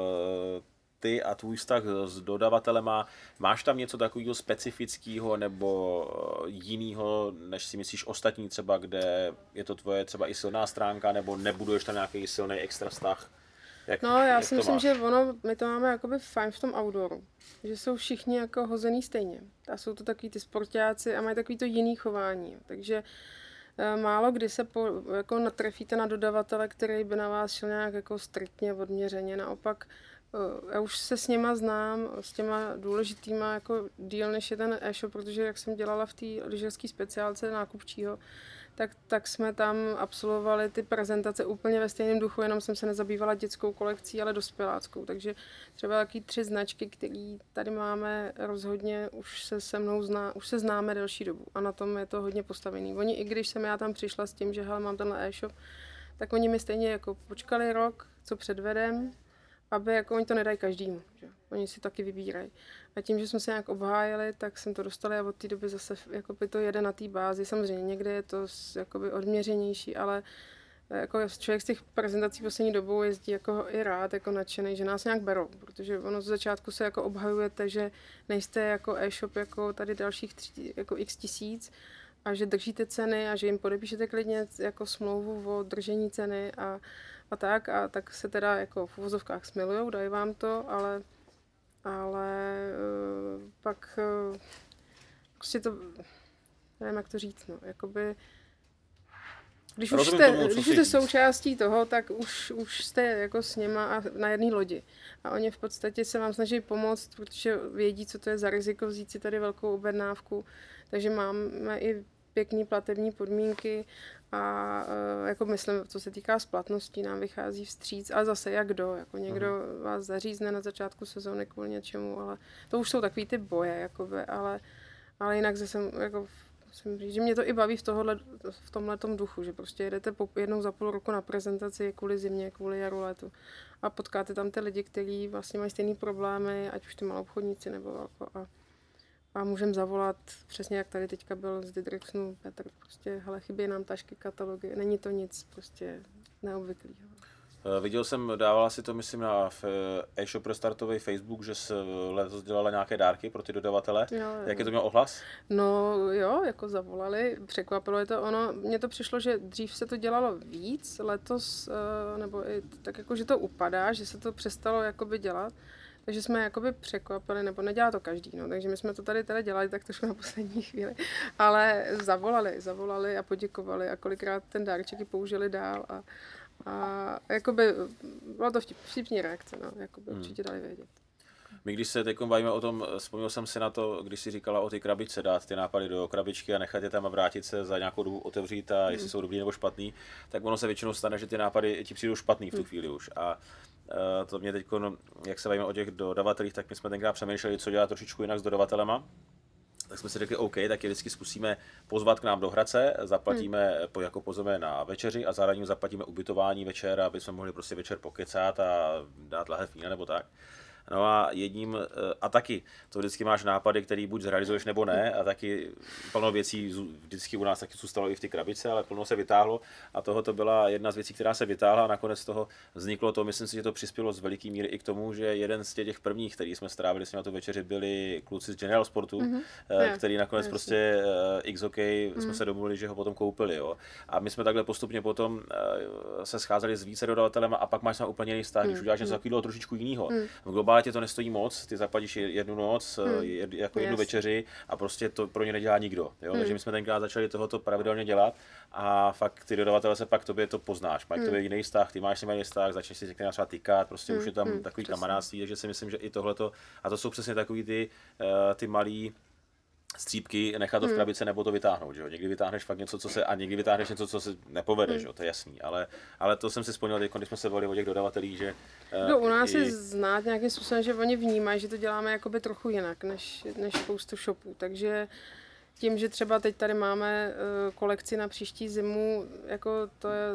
Speaker 1: eh, ty a tvůj vztah s dodavatelema, máš tam něco takového specifického nebo eh, jiného, než si myslíš ostatní třeba, kde je to tvoje třeba i silná stránka, nebo nebuduješ tam nějaký silný extra vztah?
Speaker 2: Jak, no, já jak si myslím, máš? že ono, my to máme jakoby fajn v tom outdooru, že jsou všichni jako hozený stejně. A jsou to takový ty sportáci a mají takový to jiný chování. Takže eh, málo kdy se po, jako natrefíte na dodavatele, který by na vás šel nějak jako striktně odměřeně. Naopak já už se s něma znám, s těma důležitýma jako díl, než je ten e-shop, protože jak jsem dělala v té lyžařské speciálce nákupčího, tak, tak jsme tam absolvovali ty prezentace úplně ve stejném duchu, jenom jsem se nezabývala dětskou kolekcí, ale dospěláckou. Takže třeba taky tři značky, které tady máme rozhodně, už se se mnou zná, už se známe delší dobu a na tom je to hodně postavený. Oni, i když jsem já tam přišla s tím, že hele, mám tenhle e-shop, tak oni mi stejně jako počkali rok, co předvedem, aby jako oni to nedají každému, že? oni si taky vybírají. A tím, že jsme se nějak obhájili, tak jsem to dostala a od té doby zase jakoby to jede na té bázi. Samozřejmě někde je to jakoby odměřenější, ale eh, jako člověk z těch prezentací poslední dobou jezdí jako i rád, jako nadšený, že nás nějak berou, protože ono z začátku se jako obhajujete, že nejste jako e-shop jako tady dalších tři, jako x tisíc a že držíte ceny a že jim podepíšete klidně jako smlouvu o držení ceny a a tak, a tak se teda jako v uvozovkách smilujou, dají vám to, ale, ale uh, pak uh, prostě to, nevím, jak to říct, no, jakoby, když už jste, tomu, když jste součástí toho, tak už, už jste jako s něma a na jedné lodi. A oni v podstatě se vám snaží pomoct, protože vědí, co to je za riziko vzít si tady velkou objednávku. Takže máme i pěkný platební podmínky a e, jako myslím, co se týká splatností, nám vychází vstříc, a zase jak kdo, jako někdo uh-huh. vás zařízne na začátku sezóny kvůli něčemu, ale to už jsou takový ty boje, jakoby, ale, ale jinak zase jako musím říct, že mě to i baví v, tohohle, v tomhle duchu, že prostě jedete po, jednou za půl roku na prezentaci kvůli zimě, kvůli jaru, letu a potkáte tam ty lidi, kteří vlastně mají stejné problémy, ať už ty malou obchodníci nebo jako a a můžeme zavolat, přesně jak tady teďka byl z Didrixnu Petr, prostě, hele, chybí nám tašky, katalogy, není to nic prostě neobvyklého.
Speaker 1: Uh, viděl jsem, dávala si to, myslím, na eh, e-shop pro startový Facebook, že se letos dělala nějaké dárky pro ty dodavatele. Jo, jo. Jaký to měl ohlas?
Speaker 2: No jo, jako zavolali, překvapilo je to ono. Mně to přišlo, že dřív se to dělalo víc, letos, nebo i tak jako, že to upadá, že se to přestalo jakoby dělat. Takže jsme jakoby překvapili, nebo nedělá to každý, no, takže my jsme to tady teda dělali tak trošku na poslední chvíli, ale zavolali, zavolali a poděkovali a kolikrát ten dárček použili dál a, a jakoby byla to vtip, vtipní reakce, no, jakoby hmm. určitě dali vědět.
Speaker 1: My když se teď bavíme o tom, vzpomněl jsem si na to, když si říkala o ty krabičce, dát ty nápady do krabičky a nechat je tam a vrátit se za nějakou dobu otevřít a jestli hmm. jsou dobrý nebo špatný, tak ono se většinou stane, že ty nápady ti přijdou špatný v tu hmm. chvíli už. A to mě teď, jak se bavíme o těch dodavatelích, tak my jsme tenkrát přemýšleli, co dělat trošičku jinak s dodavatelema. Tak jsme si řekli, OK, tak je vždycky zkusíme pozvat k nám do Hradce, zaplatíme, hmm. jako pozveme na večeři a zároveň zaplatíme ubytování večer, aby jsme mohli prostě večer pokecat a dát lahev vína nebo tak. No a jedním, eh, a taky, to vždycky máš nápady, který buď zrealizuješ nebo ne, a taky plno věcí vždycky u nás taky zůstalo i v té krabice, ale plno se vytáhlo a toho to byla jedna z věcí, která se vytáhla a nakonec toho vzniklo to, myslím si, že to přispělo z veliký míry i k tomu, že jeden z těch prvních, který jsme strávili s na tu večeři, byli kluci z General Sportu, mm-hmm. který nakonec yeah, prostě x OK mm-hmm. jsme se domluvili, že ho potom koupili. Jo. A my jsme takhle postupně potom se scházeli s více dodavatelem a pak máš na úplně jiný vztah, mm-hmm. když uděláš něco mm. takového trošičku jiného. Mm-hmm. Ale tě to nestojí moc, ty zaplatíš jednu noc, hmm. jed, jako jednu yes. večeři a prostě to pro ně nedělá nikdo. Jo? Hmm. Takže my jsme tenkrát začali tohoto pravidelně dělat a fakt ty dodavatele se pak tobě to poznáš, mají hmm. tobě jiný vztah, ty máš s nimi jiný vztah, začneš si řekne třeba týkat, prostě hmm. už je tam hmm. takový kamarádství, takže si myslím, že i tohleto, a to jsou přesně takový ty, uh, ty malý, střípky, nechat to v hmm. krabici nebo to vytáhnout. Že jo? Někdy vytáhneš fakt něco, co se, a někdy vytáhneš něco, co se nepovede, hmm. že jo? to je jasný. Ale, ale to jsem si vzpomněl, když jsme se volili o těch dodavatelích, že...
Speaker 2: No, u nás i... je znát nějakým způsobem, že oni vnímají, že to děláme jakoby trochu jinak než, než spoustu shopů. Takže tím, že třeba teď tady máme uh, kolekci na příští zimu, jako to je,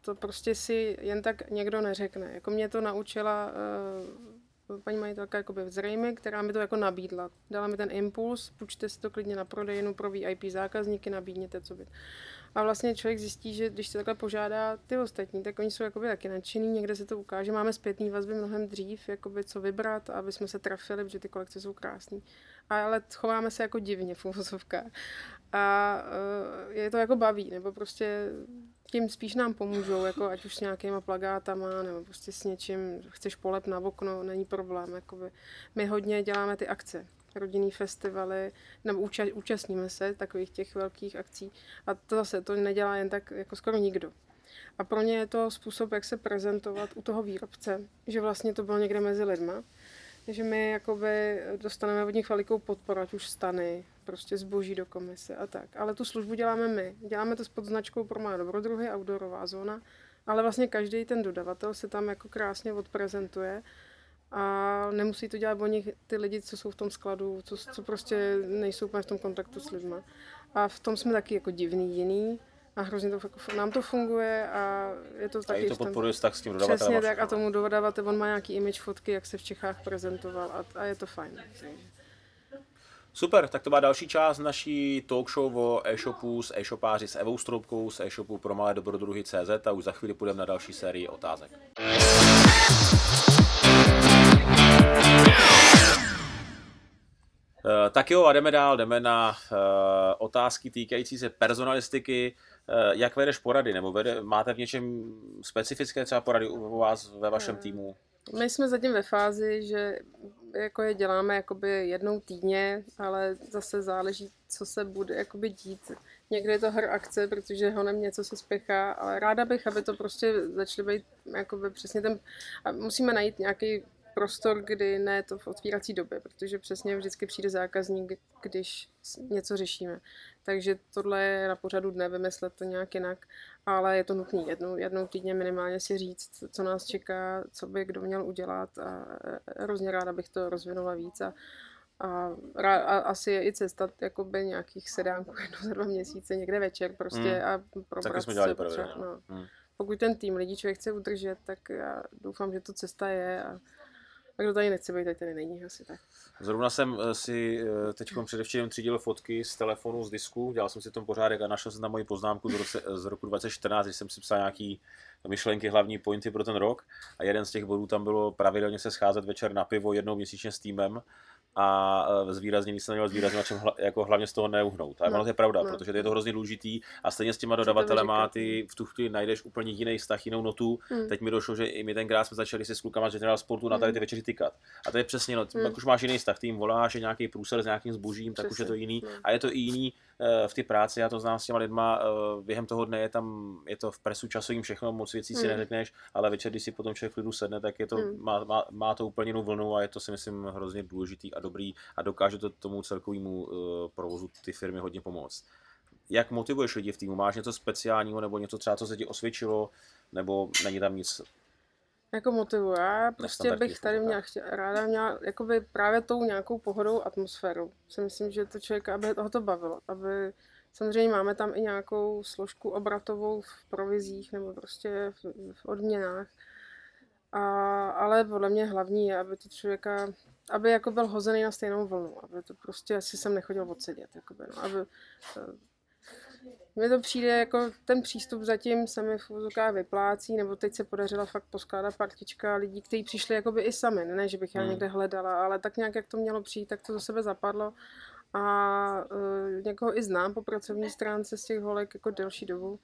Speaker 2: to prostě si jen tak někdo neřekne. Jako mě to naučila uh, paní majitelka jakoby zřejmě, která mi to jako nabídla. Dala mi ten impuls, půjčte si to klidně na prodejnu pro VIP zákazníky, nabídněte co by. A vlastně člověk zjistí, že když se takhle požádá ty ostatní, tak oni jsou jakoby taky nadšený, někde se to ukáže. Máme zpětný vazby mnohem dřív, jakoby co vybrat, aby jsme se trafili, protože ty kolekce jsou krásné. Ale chováme se jako divně v uvozovkách. A uh, je to jako baví, nebo prostě tím spíš nám pomůžou, jako ať už s nějakýma plagátama, nebo prostě s něčím, chceš polep na okno, není problém. Jakoby. My hodně děláme ty akce, rodinný festivaly, nebo úča, účastníme se takových těch velkých akcí a to zase, to nedělá jen tak jako skoro nikdo. A pro ně je to způsob, jak se prezentovat u toho výrobce, že vlastně to bylo někde mezi lidma. že my jakoby dostaneme od nich velikou podporu, ať už stany, prostě zboží do komise a tak. Ale tu službu děláme my. Děláme to pod značkou pro má dobrodruhy, outdoorová zóna, ale vlastně každý ten dodavatel se tam jako krásně odprezentuje a nemusí to dělat oni ty lidi, co jsou v tom skladu, co, co prostě nejsou úplně v tom kontaktu s lidmi. A v tom jsme taky jako divný, jiný a hrozně to, jako, nám to funguje a je to taky...
Speaker 1: A to podporuje tak s tím dodavatelem.
Speaker 2: Přesně tak a tomu dodavatel, on má nějaký image fotky, jak se v Čechách prezentoval a, a je to fajn.
Speaker 1: Super, tak to byla další část naší talk show o e-shopu s e-shopáři s Evou Stroubkou z e-shopu pro malé dobrodruhy CZ a už za chvíli půjdeme na další sérii otázek. Eh, tak jo, a jdeme dál, jdeme na uh, otázky týkající se personalistiky. Uh, jak vedeš porady, nebo vede, máte v něčem specifické třeba porady u vás ve vašem týmu?
Speaker 2: My jsme zatím ve fázi, že jako je děláme jakoby jednou týdně, ale zase záleží, co se bude jakoby dít. Někdy je to hr akce, protože honem něco se spěchá, ale ráda bych, aby to prostě začaly být jakoby přesně ten... A musíme najít nějaký prostor, kdy ne to v otvírací době, protože přesně vždycky přijde zákazník, když něco řešíme. Takže tohle je na pořadu dne, vymyslet to nějak jinak, ale je to nutné jednou, jednou týdně minimálně si říct, co nás čeká, co by kdo měl udělat a hrozně ráda bych to rozvinula víc a, a, a asi je i cesta jakoby nějakých sedánků jednou za dva měsíce, někde večer prostě hmm. a probrat
Speaker 1: jsme dělali se. Třeba, no.
Speaker 2: hmm. Pokud ten tým lidí člověk chce udržet, tak já doufám, že to cesta je a a kdo tady nechce být, tady není asi tak.
Speaker 1: Zrovna jsem eh, si eh, teď předevčírem třídil fotky z telefonu, z disku, dělal jsem si tom pořádek a našel jsem tam moji poznámku z, roce, z roku 2014, kdy jsem si psal nějaký myšlenky, hlavní pointy pro ten rok. A jeden z těch bodů tam bylo pravidelně se scházet večer na pivo jednou měsíčně s týmem a e, zvýrazněný se neměl čem hla, jako hlavně z toho neuhnout. A no, to je pravda, no. protože to je to hrozně důležitý a stejně s těma dodavatelema ty v tu chvíli najdeš úplně jiný vztah, jinou notu. Hmm. Teď mi došlo, že i my tenkrát jsme začali si s klukama z General Sportu na tady ty hmm. večeři tykat. A to je přesně, no, hmm. už máš jiný vztah, ty jim voláš, je nějaký průser s nějakým zbožím, tak už je to jiný. Hmm. A je to i jiný e, v ty práci, já to znám s těma lidma, e, během toho dne je tam, je to v presu časovým všechno, moc věcí si hmm. neřekneš, ale večer, když si potom člověk v klidu sedne, tak je to, hmm. má, má, má, to úplně jinou vlnu a je to si myslím hrozně důležitý a dobrý a dokáže to tomu celkovému uh, provozu ty firmy hodně pomoct. Jak motivuješ lidi v týmu? Máš něco speciálního nebo něco třeba, co se ti osvědčilo, nebo není tam nic
Speaker 2: jako motivuje. Já prostě bych tady měla, chtěla, ráda měla jakoby právě tou nějakou pohodou atmosféru. Si myslím, že to člověk, aby toho to bavilo. Aby, samozřejmě máme tam i nějakou složku obratovou v provizích nebo prostě v, v odměnách. A, ale podle mě hlavní je, aby to člověka aby jako byl hozený na stejnou vlnu, aby to prostě asi jsem nechodil odsedět, jakoby, no, aby, eh, mně to přijde jako ten přístup zatím se mi v úzokách vyplácí, nebo teď se podařila fakt poskládat partička lidí, kteří přišli jakoby i sami, ne, že bych já hmm. někde hledala, ale tak nějak jak to mělo přijít, tak to za sebe zapadlo a uh, někoho i znám po pracovní stránce z těch holek jako delší dobu,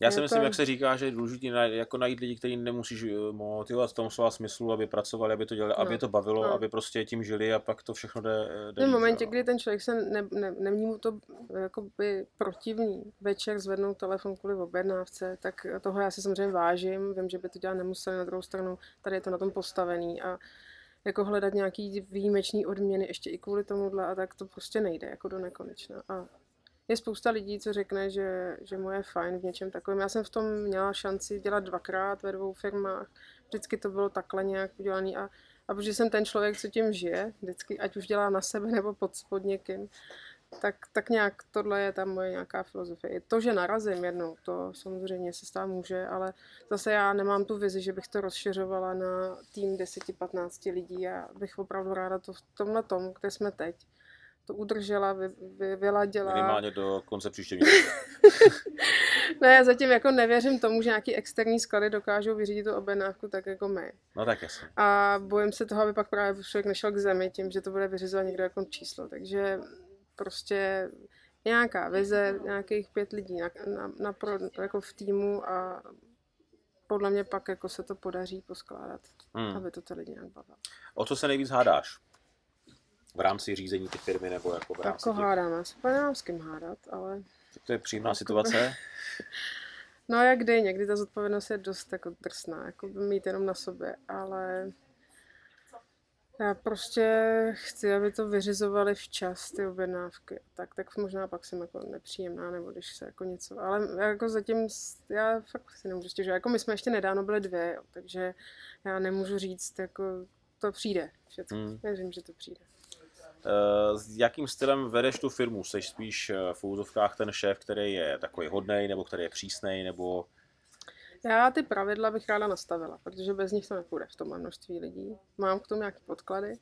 Speaker 1: já si myslím, to... jak se říká, že je důležité jako najít lidi, kteří nemusíš eh, motivovat v tom slova smyslu, aby pracovali, aby to dělali, no. aby to bavilo, no. aby prostě tím žili a pak to všechno jde.
Speaker 2: Eh, jde v momentě, kdy ten člověk se ne, ne, nemní mu to jakoby protivný večer zvednout telefon kvůli objednávce, tak toho já si samozřejmě vážím. Vím, že by to dělat nemuseli na druhou stranu, tady je to na tom postavený a jako hledat nějaký výjimečný odměny ještě i kvůli tomuhle a tak to prostě nejde jako do nekonečna. A je spousta lidí, co řekne, že, že moje je fajn v něčem takovém. Já jsem v tom měla šanci dělat dvakrát ve dvou firmách. Vždycky to bylo takhle nějak udělané a, a protože jsem ten člověk, co tím žije, vždycky, ať už dělá na sebe nebo pod, pod někým, tak, tak nějak tohle je tam moje nějaká filozofie. To, že narazím jednou, to samozřejmě se stát může, ale zase já nemám tu vizi, že bych to rozšiřovala na tým 10-15 lidí. Já bych opravdu ráda to v tomhle tom, kde jsme teď, to udržela, vy, vy, vyladila.
Speaker 1: Minimálně do konce příště měsíce.
Speaker 2: ne, já zatím jako nevěřím tomu, že nějaký externí sklady dokážou vyřídit tu objednávku tak jako my.
Speaker 1: No tak jasně.
Speaker 2: A bojím se toho, aby pak právě člověk nešel k zemi tím, že to bude vyřizovat někdo jako číslo. Takže prostě nějaká vize, nějakých pět lidí na, na, na pro, jako v týmu a podle mě pak jako se to podaří poskládat, hmm. aby to ty lidi nějak bavilo.
Speaker 1: O co se nejvíc hádáš? V rámci řízení ty firmy nebo jako v rámci
Speaker 2: Tak hádáme, se nemám s kým hádat, ale...
Speaker 1: Tak to je příjemná situace.
Speaker 2: No jak kdy, někdy ta zodpovědnost je dost jako drsná, jako by mít jenom na sobě, ale já prostě chci, aby to vyřizovali včas, ty objednávky. Tak, tak možná pak jsem jako nepříjemná, nebo když se jako něco, ale jako zatím, já fakt si nemůžu stěžovat. Jako my jsme ještě nedávno byli dvě, jo, takže já nemůžu říct, jako to přijde všechno. Hmm. Věřím, že to přijde.
Speaker 1: Uh, s jakým stylem vedeš tu firmu? Jsi spíš eh, v úzovkách ten šéf, který je takový hodný, nebo který je přísný, nebo
Speaker 2: já ty pravidla bych ráda nastavila, protože bez nich to nepůjde v tom množství lidí. Mám k tomu nějaké podklady.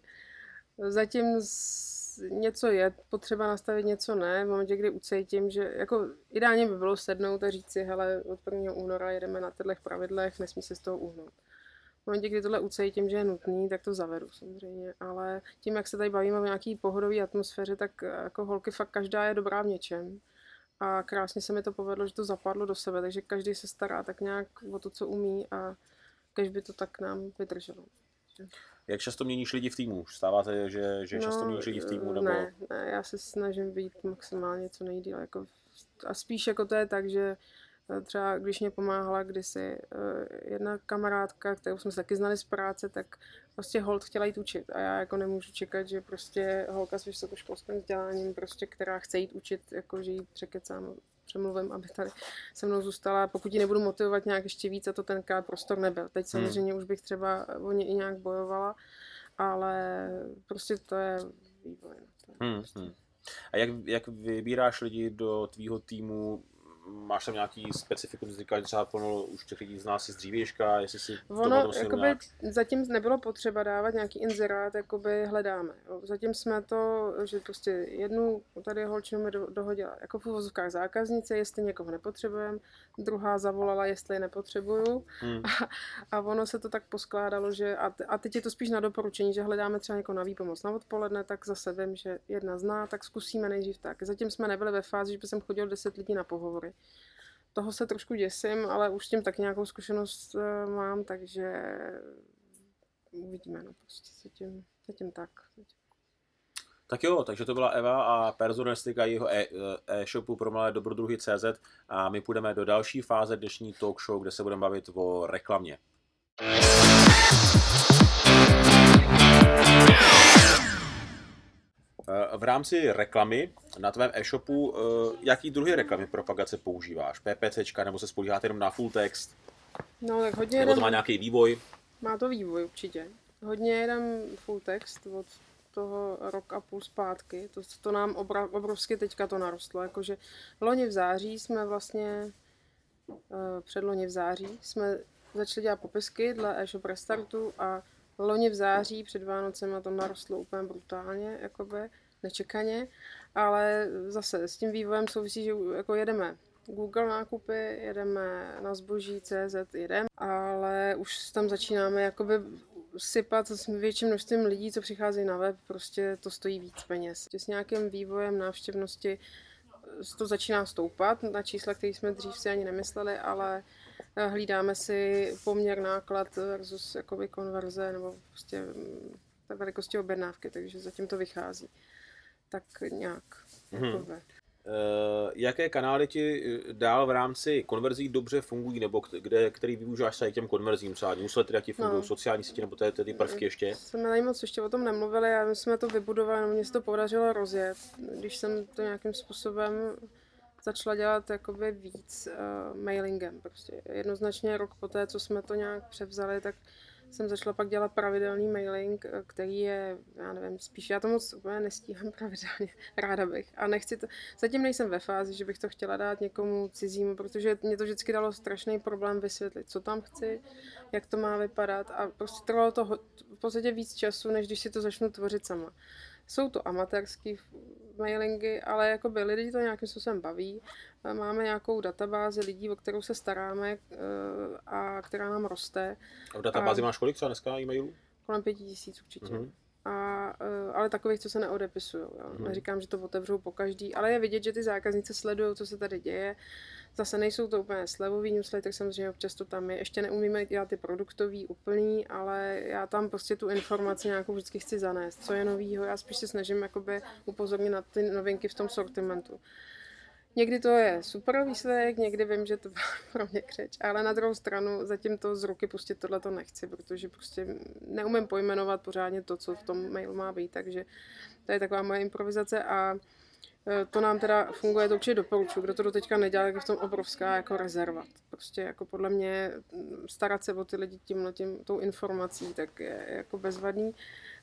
Speaker 2: Zatím něco je potřeba nastavit, něco ne. V momentě, kdy ucítím, že jako ideálně by bylo sednout a říct si, hele, od 1. února jedeme na těchto pravidlech, nesmí se z toho uhnout. Momentě, kdy tohle ucítím, že je nutný, tak to zavedu samozřejmě. Ale tím, jak se tady bavíme o nějaký pohodové atmosféře, tak jako holky fakt každá je dobrá v něčem a krásně se mi to povedlo, že to zapadlo do sebe, takže každý se stará tak nějak o to, co umí a každý by to tak nám vydrželo.
Speaker 1: Jak často měníš lidi v týmu? Stává se, že, že no, často měníš lidi v týmu? Nebo...
Speaker 2: Ne, ne, já se snažím být maximálně co nejdíl. Jako, a spíš jako to je tak, že Třeba když mě pomáhala kdysi eh, jedna kamarádka, kterou jsme se taky znali z práce, tak prostě hold chtěla jít učit a já jako nemůžu čekat, že prostě holka s vysokoškolským vzděláním, prostě, která chce jít učit, jako že jí překecám, přemluvím, aby tady se mnou zůstala. Pokud ji nebudu motivovat nějak ještě víc, a to tenkrát prostor nebyl. Teď hmm. samozřejmě hmm. už bych třeba o ně i nějak bojovala, ale prostě to je vývoj. No, to je hmm. prostě...
Speaker 1: Hmm. A jak, jak vybíráš lidi do tvýho týmu? Máš tam nějaký specifikum, říkáš, třeba plno už těch lidí z nás z dřívějška, jestli si
Speaker 2: ono, jakoby, nějak... zatím nebylo potřeba dávat nějaký inzerát, jakoby hledáme. Zatím jsme to, že prostě jednu tady holčinu mi dohodila jako v uvozovkách zákaznice, jestli někoho nepotřebujeme, druhá zavolala, jestli je nepotřebuju hmm. a, a, ono se to tak poskládalo, že a, a teď je to spíš na doporučení, že hledáme třeba někoho na výpomoc na odpoledne, tak zase vím, že jedna zná, tak zkusíme nejdřív tak. Zatím jsme nebyli ve fázi, že by jsem chodil 10 lidí na pohovory toho se trošku děsím, ale už s tím tak nějakou zkušenost eh, mám, takže uvidíme, no prostě zatím, zatím tak.
Speaker 1: Tak jo, takže to byla Eva a personalistika jeho e- e-shopu pro malé dobrodruhy CZ a my půjdeme do další fáze dnešní talk show, kde se budeme bavit o reklamě. Eh, v rámci reklamy na tvém e-shopu, eh, jaký druhý reklamy propagace používáš? PPCčka nebo se spolíháte jenom na full text?
Speaker 2: No tak hodně
Speaker 1: Nebo to má nějaký vývoj?
Speaker 2: Má to vývoj určitě. Hodně jeden full text od toho rok a půl zpátky. To, to nám obra, obrovsky teďka to narostlo. Jakože loni v září jsme vlastně, uh, předloni v září, jsme začali dělat popisky dle e-shop restartu a loni v září před Vánocem to narostlo úplně brutálně, jakoby, nečekaně, ale zase s tím vývojem souvisí, že jako jedeme Google nákupy, jedeme na zboží CZ, jedeme, ale už tam začínáme jakoby sypat s větším množstvím lidí, co přicházejí na web, prostě to stojí víc peněz. S nějakým vývojem návštěvnosti to začíná stoupat na čísla, které jsme dřív si ani nemysleli, ale hlídáme si poměr náklad versus jakoby konverze nebo prostě mm, velikosti objednávky, takže zatím to vychází. Tak nějak. Hmm.
Speaker 1: Jaké kanály ti eh, dál v rámci konverzí dobře fungují, nebo kde, který využíváš se těm konverzím, třeba newslettery, jak ti fungují, no. sociální sítě, nebo ty, ty prvky ještě?
Speaker 2: Jsme tady moc ještě o tom nemluvili, a my jsme to vybudovali, mě se to podařilo rozjet, když jsem to nějakým způsobem začala dělat jakoby víc uh, mailingem. Prostě jednoznačně rok poté, co jsme to nějak převzali, tak jsem začala pak dělat pravidelný mailing, eh, který je, já nevím, spíš já to moc úplně nestíhám pravidelně, ráda bych. A nechci to, zatím nejsem ve fázi, že bych to chtěla dát někomu cizímu, protože mě to vždycky dalo strašný problém vysvětlit, co tam chci, jak to má vypadat a prostě trvalo to v podstatě víc času, než když si to začnu tvořit sama. Jsou to amatérský mailingy, ale jako by lidi to nějakým způsobem baví. Máme nějakou databázi lidí, o kterou se staráme eh, a která nám roste.
Speaker 1: A v databázi a máš kolik třeba dneska e-mailů?
Speaker 2: Kolem pěti tisíc určitě. Mm-hmm. A, eh, ale takových, co se neodepisují. Mm-hmm. Neříkám, že to otevřou po každý, ale je vidět, že ty zákazníci sledují, co se tady děje. Zase nejsou to úplně slevový newsletter, samozřejmě občas to tam je. Ještě neumíme dělat ty produktový úplný, ale já tam prostě tu informaci nějakou vždycky chci zanést. Co je novýho, já spíš se snažím jakoby upozornit na ty novinky v tom sortimentu. Někdy to je super výsledek, někdy vím, že to pro mě křeč, ale na druhou stranu zatím to z ruky pustit tohle to nechci, protože prostě neumím pojmenovat pořádně to, co v tom mailu má být, takže to je taková moje improvizace a to nám teda funguje, to určitě doporučuji. Kdo to do teďka nedělal, tak je v tom obrovská jako rezerva. Prostě jako podle mě starat se o ty lidi tímhle tím, tou informací, tak je jako bezvadný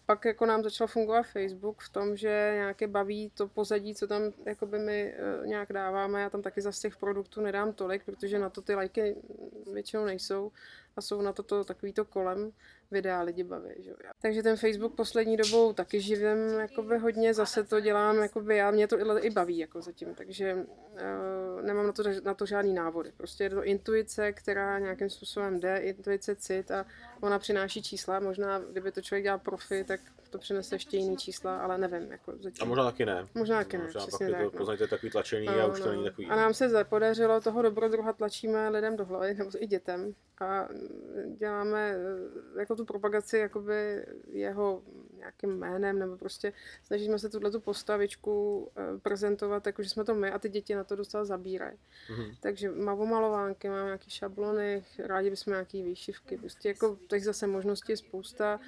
Speaker 2: pak jako nám začal fungovat Facebook v tom, že nějaké baví to pozadí, co tam jakoby my uh, nějak dáváme. Já tam taky za těch produktů nedám tolik, protože na to ty lajky většinou nejsou a jsou na to, to takový to kolem videa lidi baví. Že? Takže ten Facebook poslední dobou taky živím jakoby hodně, zase to dělám, jakoby já, mě to i baví jako zatím, takže uh, nemám na to, na to žádný návody. Prostě je to intuice, která nějakým způsobem jde, intuice, cit a ona přináší čísla. Možná, kdyby to člověk dělal profi, tak to přinese ještě jiný čísla, ale nevím. Jako zatím.
Speaker 1: A možná taky ne.
Speaker 2: Možná taky ne,
Speaker 1: možná
Speaker 2: přesně
Speaker 1: pak
Speaker 2: tak.
Speaker 1: to, no. takový tlačení no, a už no. to není takový.
Speaker 2: A nám se podařilo toho dobrodruha tlačíme lidem do hlavy, nebo i dětem. A děláme eh, jako tu propagaci jakoby jeho nějakým jménem, nebo prostě snažíme se tuhle tu postavičku eh, prezentovat, jako že jsme to my a ty děti na to docela zabírají. Mm-hmm. Takže mám malovánky, mám nějaké šablony, rádi bychom nějaké výšivky, prostě jako těch zase možností je spousta.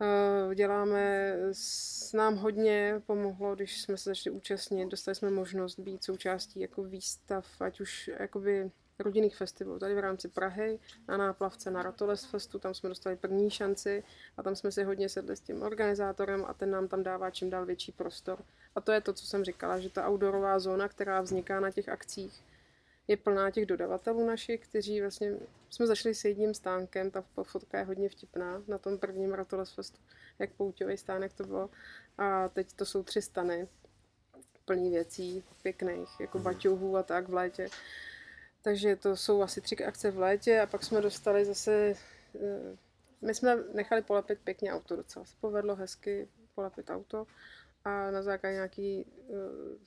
Speaker 2: Eh, děláme, s nám hodně pomohlo, když jsme se začali účastnit, dostali jsme možnost být součástí jako výstav, ať už jakoby rodinných festivalů. Tady v rámci Prahy na náplavce na Ratoles Festu, tam jsme dostali první šanci a tam jsme si hodně sedli s tím organizátorem a ten nám tam dává čím dál větší prostor. A to je to, co jsem říkala, že ta outdoorová zóna, která vzniká na těch akcích, je plná těch dodavatelů našich, kteří vlastně, jsme začali s jedním stánkem, ta fotka je hodně vtipná na tom prvním Ratoles Festu, jak pouťový stánek to bylo. A teď to jsou tři stany, plný věcí, pěkných, jako mhm. baťohů a tak v létě. Takže to jsou asi tři akce v létě a pak jsme dostali zase, eh, my jsme nechali polepit pěkně auto docela. Se povedlo hezky polepit auto a na základě nějaký uh,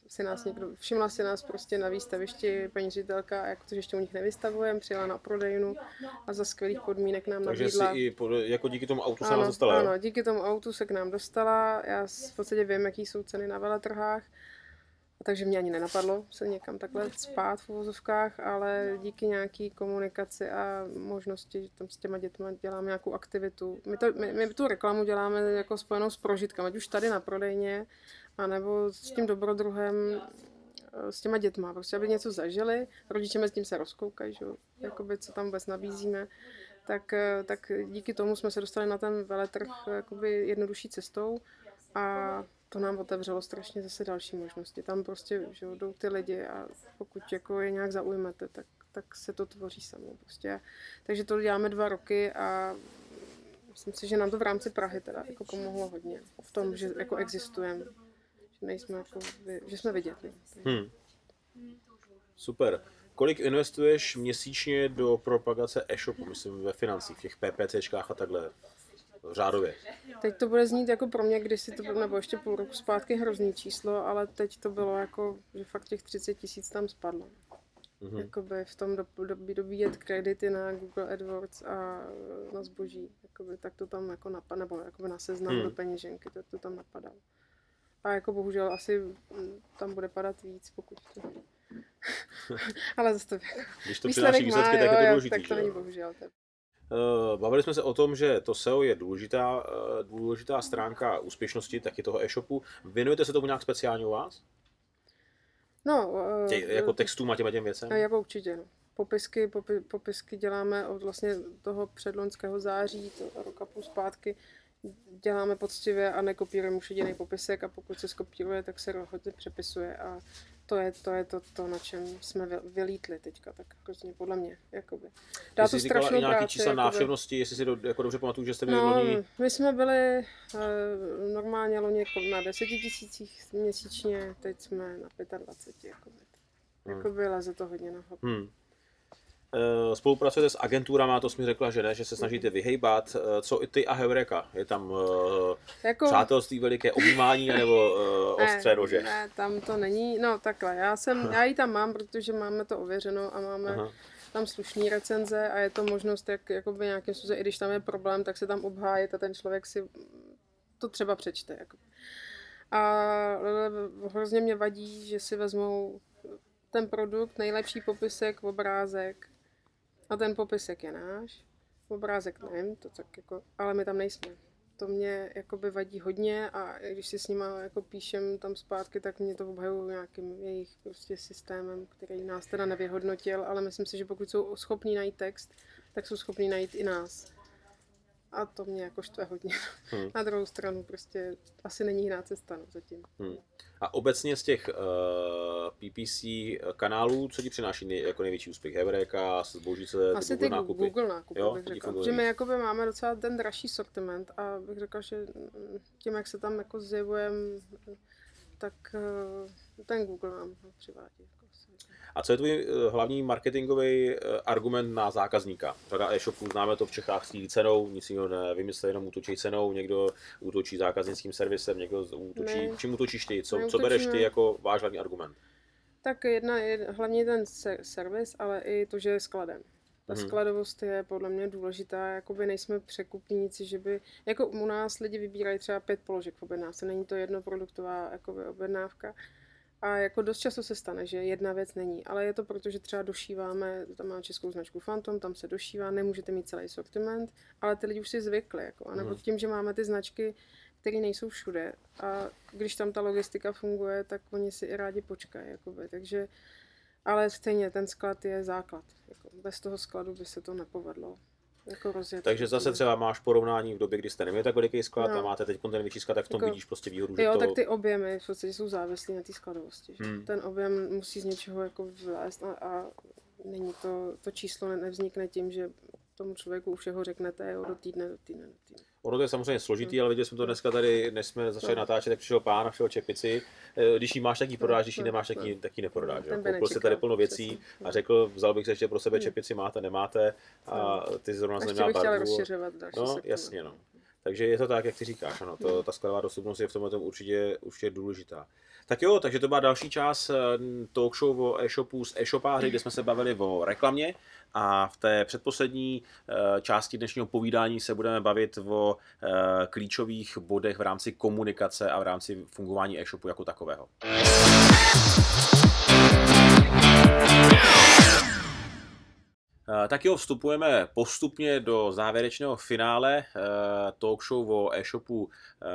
Speaker 2: si nás někdo, všimla si nás prostě na výstavišti paní ředitelka, jak to, že ještě u nich nevystavujeme, přijela na prodejnu a za skvělých podmínek nám
Speaker 1: Takže
Speaker 2: nabídla.
Speaker 1: Takže si i pod, jako díky tomu autu
Speaker 2: ano,
Speaker 1: se nás dostala,
Speaker 2: Ano, díky tomu autu se k nám dostala, já v podstatě vím, jaký jsou ceny na veletrhách takže mě ani nenapadlo se někam takhle spát v uvozovkách, ale díky nějaký komunikaci a možnosti, že tam s těma dětmi děláme nějakou aktivitu. My, to, my, my tu reklamu děláme jako spojenou s prožitkem, ať už tady na prodejně, anebo s tím dobrodruhem, eh, s těma dětma, prostě aby něco zažili, rodiče mezi tím se rozkoukají, že? Jakoby, co tam vůbec nabízíme, tak, eh, tak díky tomu jsme se dostali na ten veletrh jakoby jednodušší cestou a to nám otevřelo strašně zase další možnosti. Tam prostě že jdou ty lidi a pokud jako je nějak zaujmete, tak, tak se to tvoří samo. Prostě. Takže to děláme dva roky a myslím si, že nám to v rámci Prahy teda jako pomohlo hodně v tom, že jako existujeme, že nejsme jako, že jsme vidět. Hmm.
Speaker 1: Super. Kolik investuješ měsíčně do propagace e-shopu, myslím ve financích, těch PPCčkách a takhle? Řádově.
Speaker 2: Teď to bude znít jako pro mě, když si to bylo, nebo ještě půl roku zpátky hrozný číslo, ale teď to bylo jako, že fakt těch 30 tisíc tam spadlo. Mm-hmm. Jakoby v tom dob, dob, dobíjet kredity na Google AdWords a na zboží, jakoby, tak to tam jako napadá, nebo jakoby na seznam mm. do peněženky, to, to tam napadalo. A jako bohužel asi tam bude padat víc, pokud to... ale zase to jako...
Speaker 1: Když to přináší výsledky, tak je to důležitý.
Speaker 2: Tak to není bohužel. Tak.
Speaker 1: Eh, bavili jsme se o tom, že to SEO je důležitá, eh, důležitá stránka úspěšnosti taky toho e-shopu. Věnujete se tomu nějak speciálně u vás?
Speaker 2: No,
Speaker 1: Tě, jako textům a těm těm věcem?
Speaker 2: Jako určitě, no. Popisky, popi, popisky děláme od vlastně toho předloňského září, to roka půl zpátky, děláme poctivě a nekopírujeme už jediný popisek a pokud se skopíruje, tak se hodně přepisuje a to je to, je to, to na čem jsme vylítli teďka, tak hrozně podle mě. Jakoby.
Speaker 1: Dá to strašnou nějaký práci, čísla jakoby... návštěvnosti, jestli si do, jako dobře pamatuju, že jste byli no, loni?
Speaker 2: My jsme byli uh, normálně loni jako na 10 tisících měsíčně, teď jsme na 25. Jakoby. Hmm. Jakoby leze to hodně na Hmm.
Speaker 1: Eh, spolupracujete s agenturama, to jsi mi řekla, že ne, že se snažíte vyhejbat. Eh, co i ty a Heureka? Je tam uh, jako... přátelství veliké objímání nebo uh, ostré nože?
Speaker 2: Ne, tam to není. No takhle, já, jsem, já ji tam mám, protože máme to ověřeno a máme Aha. tam slušný recenze a je to možnost, jak jakoby nějakým způsobem, i když tam je problém, tak se tam obhájit a ten člověk si to třeba přečte. Jako. A hrozně mě vadí, že si vezmou ten produkt, nejlepší popisek, obrázek a ten popisek je náš, obrázek nevím, to tak jako, ale my tam nejsme. To mě jakoby vadí hodně a když si s nima jako píšem tam zpátky, tak mě to obhajují nějakým jejich prostě systémem, který nás teda nevyhodnotil, ale myslím si, že pokud jsou schopní najít text, tak jsou schopní najít i nás. A to mě jako štve hodně. Hmm. Na druhou stranu prostě asi není jiná cesta no, zatím. Hmm.
Speaker 1: A obecně z těch uh, eh, PPC kanálů, co ti přináší nej, jako největší úspěch? Hebreka, Zbožíce,
Speaker 2: Asi Google ty nákupy? Google nákupy jo, bych řekla. Že my jakoby máme docela ten dražší sortiment a bych řekla, že tím, jak se tam jako zjevujeme, tak uh, ten Google nám přivádí. Jako
Speaker 1: a co je tvůj eh, hlavní marketingový eh, argument na zákazníka? Řada e-shopů známe to v Čechách s cenou, nic jiného nevymyslí, jenom útočí cenou, někdo útočí zákaznickým servisem, někdo útočí, čím útočíš ty? Co, co bereš ty jako váš hlavní argument?
Speaker 2: Tak jedna je hlavně ten servis, ale i to, že je skladem. Ta hmm. skladovost je podle mě důležitá, jakoby nejsme překupníci, že by, jako u nás lidi vybírají třeba pět položek v objednávce, není to jednoproduktová jakoby objednávka, a jako dost často se stane, že jedna věc není, ale je to proto, že třeba došíváme, tam má českou značku Phantom, tam se došívá, nemůžete mít celý sortiment, ale ty lidi už si zvykli, jako, a nebo mhm. tím, že máme ty značky, které nejsou všude. A když tam ta logistika funguje, tak oni si i rádi počkají, jakoby, takže, ale stejně ten sklad je základ, jako, bez toho skladu by se to nepovedlo jako rozjet.
Speaker 1: Takže zase třeba máš porovnání v době, kdy jste neměli tak veliký sklad no. a máte teď ten větší sklad, tak v tom jako, vidíš prostě výhodu.
Speaker 2: Jo, že to... tak ty objemy v podstatě jsou závislí na té skladovosti. Hmm. Ten objem musí z něčeho jako vlézt a, a není to, to číslo nevznikne tím, že tomu člověku u všeho řeknete jo, do týdne, do týdne, do týdne.
Speaker 1: Ono to je samozřejmě složitý, hmm. ale viděli jsme to dneska tady, než jsme začali no. natáčet, tak přišel pán a přišel čepici. Eh, když ji máš, tak ji prodáš, když ji nemáš, tak ji, tak ji neprodáš. No, Koupil si tady plno věcí a řekl, vzal bych se ještě pro sebe hmm. čepici, máte, nemáte a ty zrovna neměla barvu. No, jasně, no. Takže je to tak, jak ty říkáš, ano, to, ta skladová dostupnost je v tomhle určitě, určitě důležitá. Tak jo, takže to byla další část eh, talk show o e-shopu s e-shopáři, kde jsme se bavili o reklamě a v té předposlední eh, části dnešního povídání se budeme bavit o eh, klíčových bodech v rámci komunikace a v rámci fungování e-shopu jako takového. Tak jo, vstupujeme postupně do závěrečného finále eh, talk show o e-shopu eh,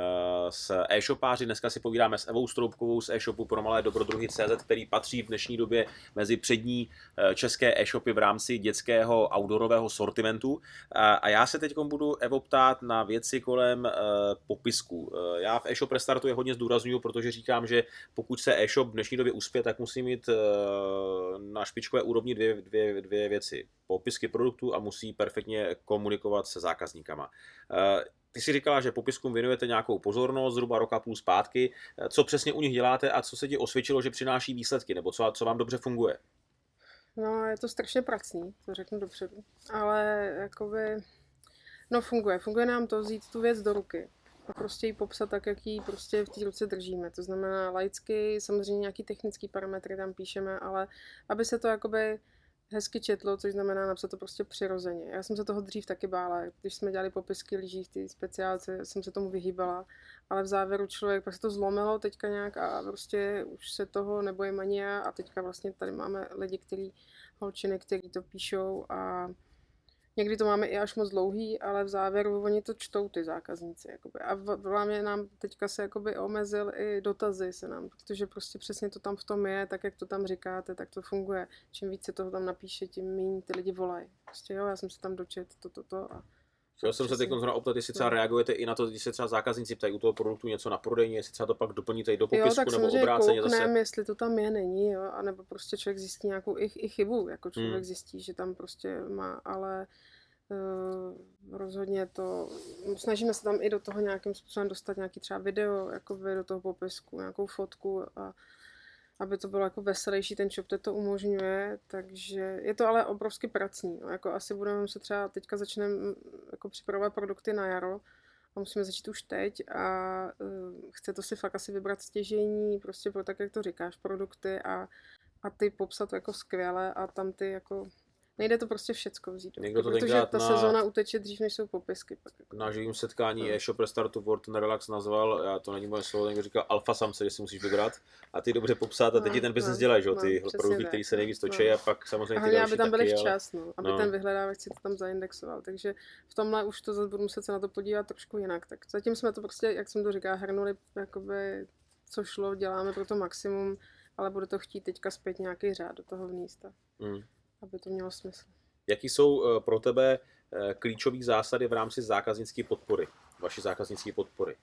Speaker 1: s e-shopáři. Dneska si povídáme s Evou Stroubkovou z e-shopu pro malé dobrodruhy CZ, který patří v dnešní době mezi přední české e-shopy v rámci dětského outdoorového sortimentu. A já se teď budu Evo ptát na věci kolem popisku. Já v e-shop restartu je hodně zdůraznuju, protože říkám, že pokud se e-shop v dnešní době uspěje, tak musí mít na špičkové úrovni dvě, dvě, dvě věci popisky produktů a musí perfektně komunikovat se zákazníkama. Eh, ty si říkala, že popiskům věnujete nějakou pozornost, zhruba roka půl zpátky. Eh, co přesně u nich děláte a co se ti osvědčilo, že přináší výsledky, nebo co, co vám dobře funguje?
Speaker 2: No, je to strašně pracný, to řeknu dopředu. Ale jakoby, no funguje. Funguje nám to vzít tu věc do ruky a prostě ji popsat tak, jak ji prostě v té ruce držíme. To znamená laicky, samozřejmě nějaký technický parametry tam píšeme, ale aby se to jakoby hezky četlo, což znamená napsat to prostě přirozeně. Já jsem se toho dřív taky bála, když jsme dělali popisky lyží v té speciálce, jsem se tomu vyhýbala, ale v závěru člověk, pak se to zlomilo teďka nějak a prostě už se toho nebojím ani já a teďka vlastně tady máme lidi, který, holčiny, který to píšou a Někdy to máme i až moc dlouhý, ale v závěru oni to čtou ty zákazníci. Jakoby. A hlavně nám teďka se jakoby omezil i dotazy se nám, protože prostě přesně to tam v tom je, tak jak to tam říkáte, tak to funguje. Čím více toho tam napíše, tím méně ty lidi volají. Prostě jo, já jsem se tam dočet, to, to, to a
Speaker 1: Chtěl jsem se teď zrovna optat, jestli třeba reagujete i na to, když se třeba zákazníci ptají u toho produktu něco na prodejně, jestli třeba to pak doplníte i do popisku
Speaker 2: jo, tak
Speaker 1: nebo obráceně
Speaker 2: kouknem, zase. jestli to tam je, není, jo, anebo prostě člověk zjistí nějakou i, i chybu, jako člověk hmm. zjistí, že tam prostě má, ale uh, rozhodně to, snažíme se tam i do toho nějakým způsobem dostat nějaký třeba video, jako do toho popisku, nějakou fotku a aby to bylo jako veselější, ten shop to umožňuje, takže je to ale obrovsky pracní. No. Jako asi budeme se třeba teďka začneme jako připravovat produkty na jaro a musíme začít už teď a uh, chce to si fakt asi vybrat stěžení, prostě pro tak, jak to říkáš, produkty a, a ty popsat jako skvěle a tam ty jako nejde to prostě všecko vzít. do
Speaker 1: Někdo to
Speaker 2: protože ta
Speaker 1: na-
Speaker 2: sezóna uteče dřív, než jsou popisky. Pak. jako.
Speaker 1: Na živém setkání
Speaker 2: No.
Speaker 1: e-shop Restartu World and Relax nazval, já to není moje slovo, někdo říkal alfa samce, že si musíš vybrat a ty dobře popsat a teď
Speaker 2: No,
Speaker 1: ten business
Speaker 2: no,
Speaker 1: dělají, že jo,
Speaker 2: no,
Speaker 1: ty produkty, které se
Speaker 2: no,
Speaker 1: nejvíc točí
Speaker 2: no.
Speaker 1: a pak samozřejmě ty další
Speaker 2: aby tam byly
Speaker 1: taky,
Speaker 2: včas, no, aby
Speaker 1: no.
Speaker 2: ten vyhledávač si to tam zaindexoval. Takže v tomhle už to zase budu muset se na to podívat trošku jinak. Tak zatím jsme to prostě, jak jsem to říkala, hrnuli, jakoby, co šlo, děláme pro to maximum, ale bude to chtít teďka zpět nějaký řád do toho vníst, a-
Speaker 1: Mm.
Speaker 2: Aby to mělo smysl.
Speaker 1: Jaký jsou eh, pro tebe eh, klíčové zásady v rámci zákaznické podpory, vaší zákaznické podpory?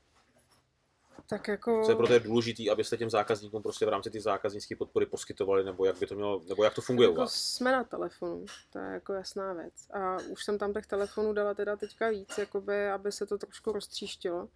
Speaker 2: Tak jako...
Speaker 1: Co je pro tebe důležité, abyste těm zákazníkům prostě v rámci té zákaznické podpory poskytovali, nebo jak by to mělo, nebo jak to funguje u
Speaker 2: jako
Speaker 1: vás?
Speaker 2: jsme na telefonu, to je jako jasná věc. A už jsem tam těch telefonů dala teda teďka víc, jakoby, aby se to trošku roztříštilo.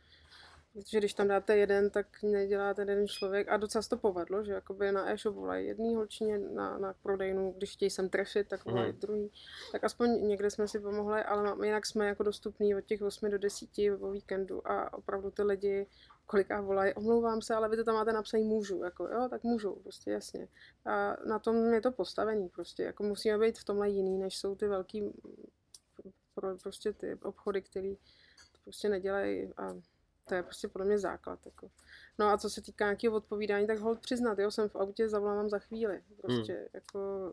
Speaker 2: Protože když tam dáte jeden, tak nedělá ten jeden člověk. A docela se to povedlo, že jakoby na e-shop volají jedný holčině, na, na prodejnu, když chtějí sem trefit, tak volají
Speaker 1: Mhm.
Speaker 2: druhý. Tak aspoň někde jsme si pomohli, ale má- jinak jsme jako dostupní od těch 8 do 10 o víkendu a opravdu ty lidi koliká volají, omlouvám se, ale vy to tam máte napsaný můžu, jako jo, tak můžou, prostě jasně. A na tom je to postavený prostě, jako musíme být v tomhle jiný, než jsou ty velký mm, pro, prostě ty obchody, který to prostě nedělají a to je prostě podle mě základ. Jako. No a co se týká nějakého odpovídání, tak hold přiznat, jo, jsem v autě, zavolám za chvíli. Prostě hmm. jako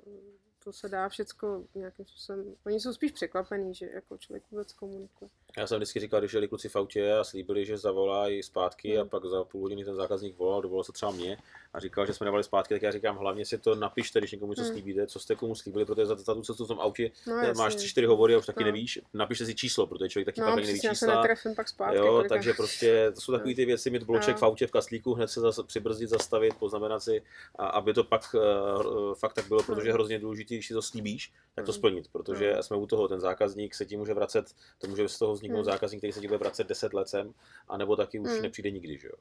Speaker 2: to se dá všecko nějakým způsobem, oni jsou spíš překvapený, že jako člověk vůbec komunikuje.
Speaker 1: Já jsem vždycky říkal, když jeli kluci v autě a slíbili, že zavolají zpátky a
Speaker 2: Hmm.
Speaker 1: pak za půl hodiny ten zákazník volal, dovolal se třeba mě a říkal, že jsme dávali zpátky, tak já říkám, hlavně si to napište, když někomu něco
Speaker 2: Hmm.
Speaker 1: slíbíte, co jste komu slíbili, protože za, za tu cestu v tom autě
Speaker 2: No,
Speaker 1: máš
Speaker 2: jasně.
Speaker 1: tři, čtyři hovory a už taky
Speaker 2: No.
Speaker 1: nevíš, napište si číslo, protože člověk taky
Speaker 2: No,
Speaker 1: pak neví
Speaker 2: přesně, já se
Speaker 1: čísla.
Speaker 2: pak zpátky.
Speaker 1: Jo,
Speaker 2: kolikrát.
Speaker 1: takže prostě to jsou takové ty věci, mít bloček
Speaker 2: No.
Speaker 1: v autě, v kaslíku, hned se zase přibrzdit, zastavit, poznamenat si, a aby to pak uh, fakt tak bylo, protože je
Speaker 2: No.
Speaker 1: hrozně důležité, když si to slíbíš, tak to
Speaker 2: No.
Speaker 1: splnit, protože
Speaker 2: No.
Speaker 1: jsme u toho, ten zákazník se ti může vracet, to může z toho vzniknout
Speaker 2: Hmm.
Speaker 1: zákazník, který se ti bude vracet 10 let sem, anebo taky už
Speaker 2: Hmm.
Speaker 1: nepřijde nikdy, že jo.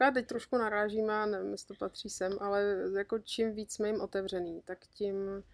Speaker 2: Já teď trošku narážím, a nevím, jestli to patří sem, ale jako čím víc jsme jim otevřený, tak tím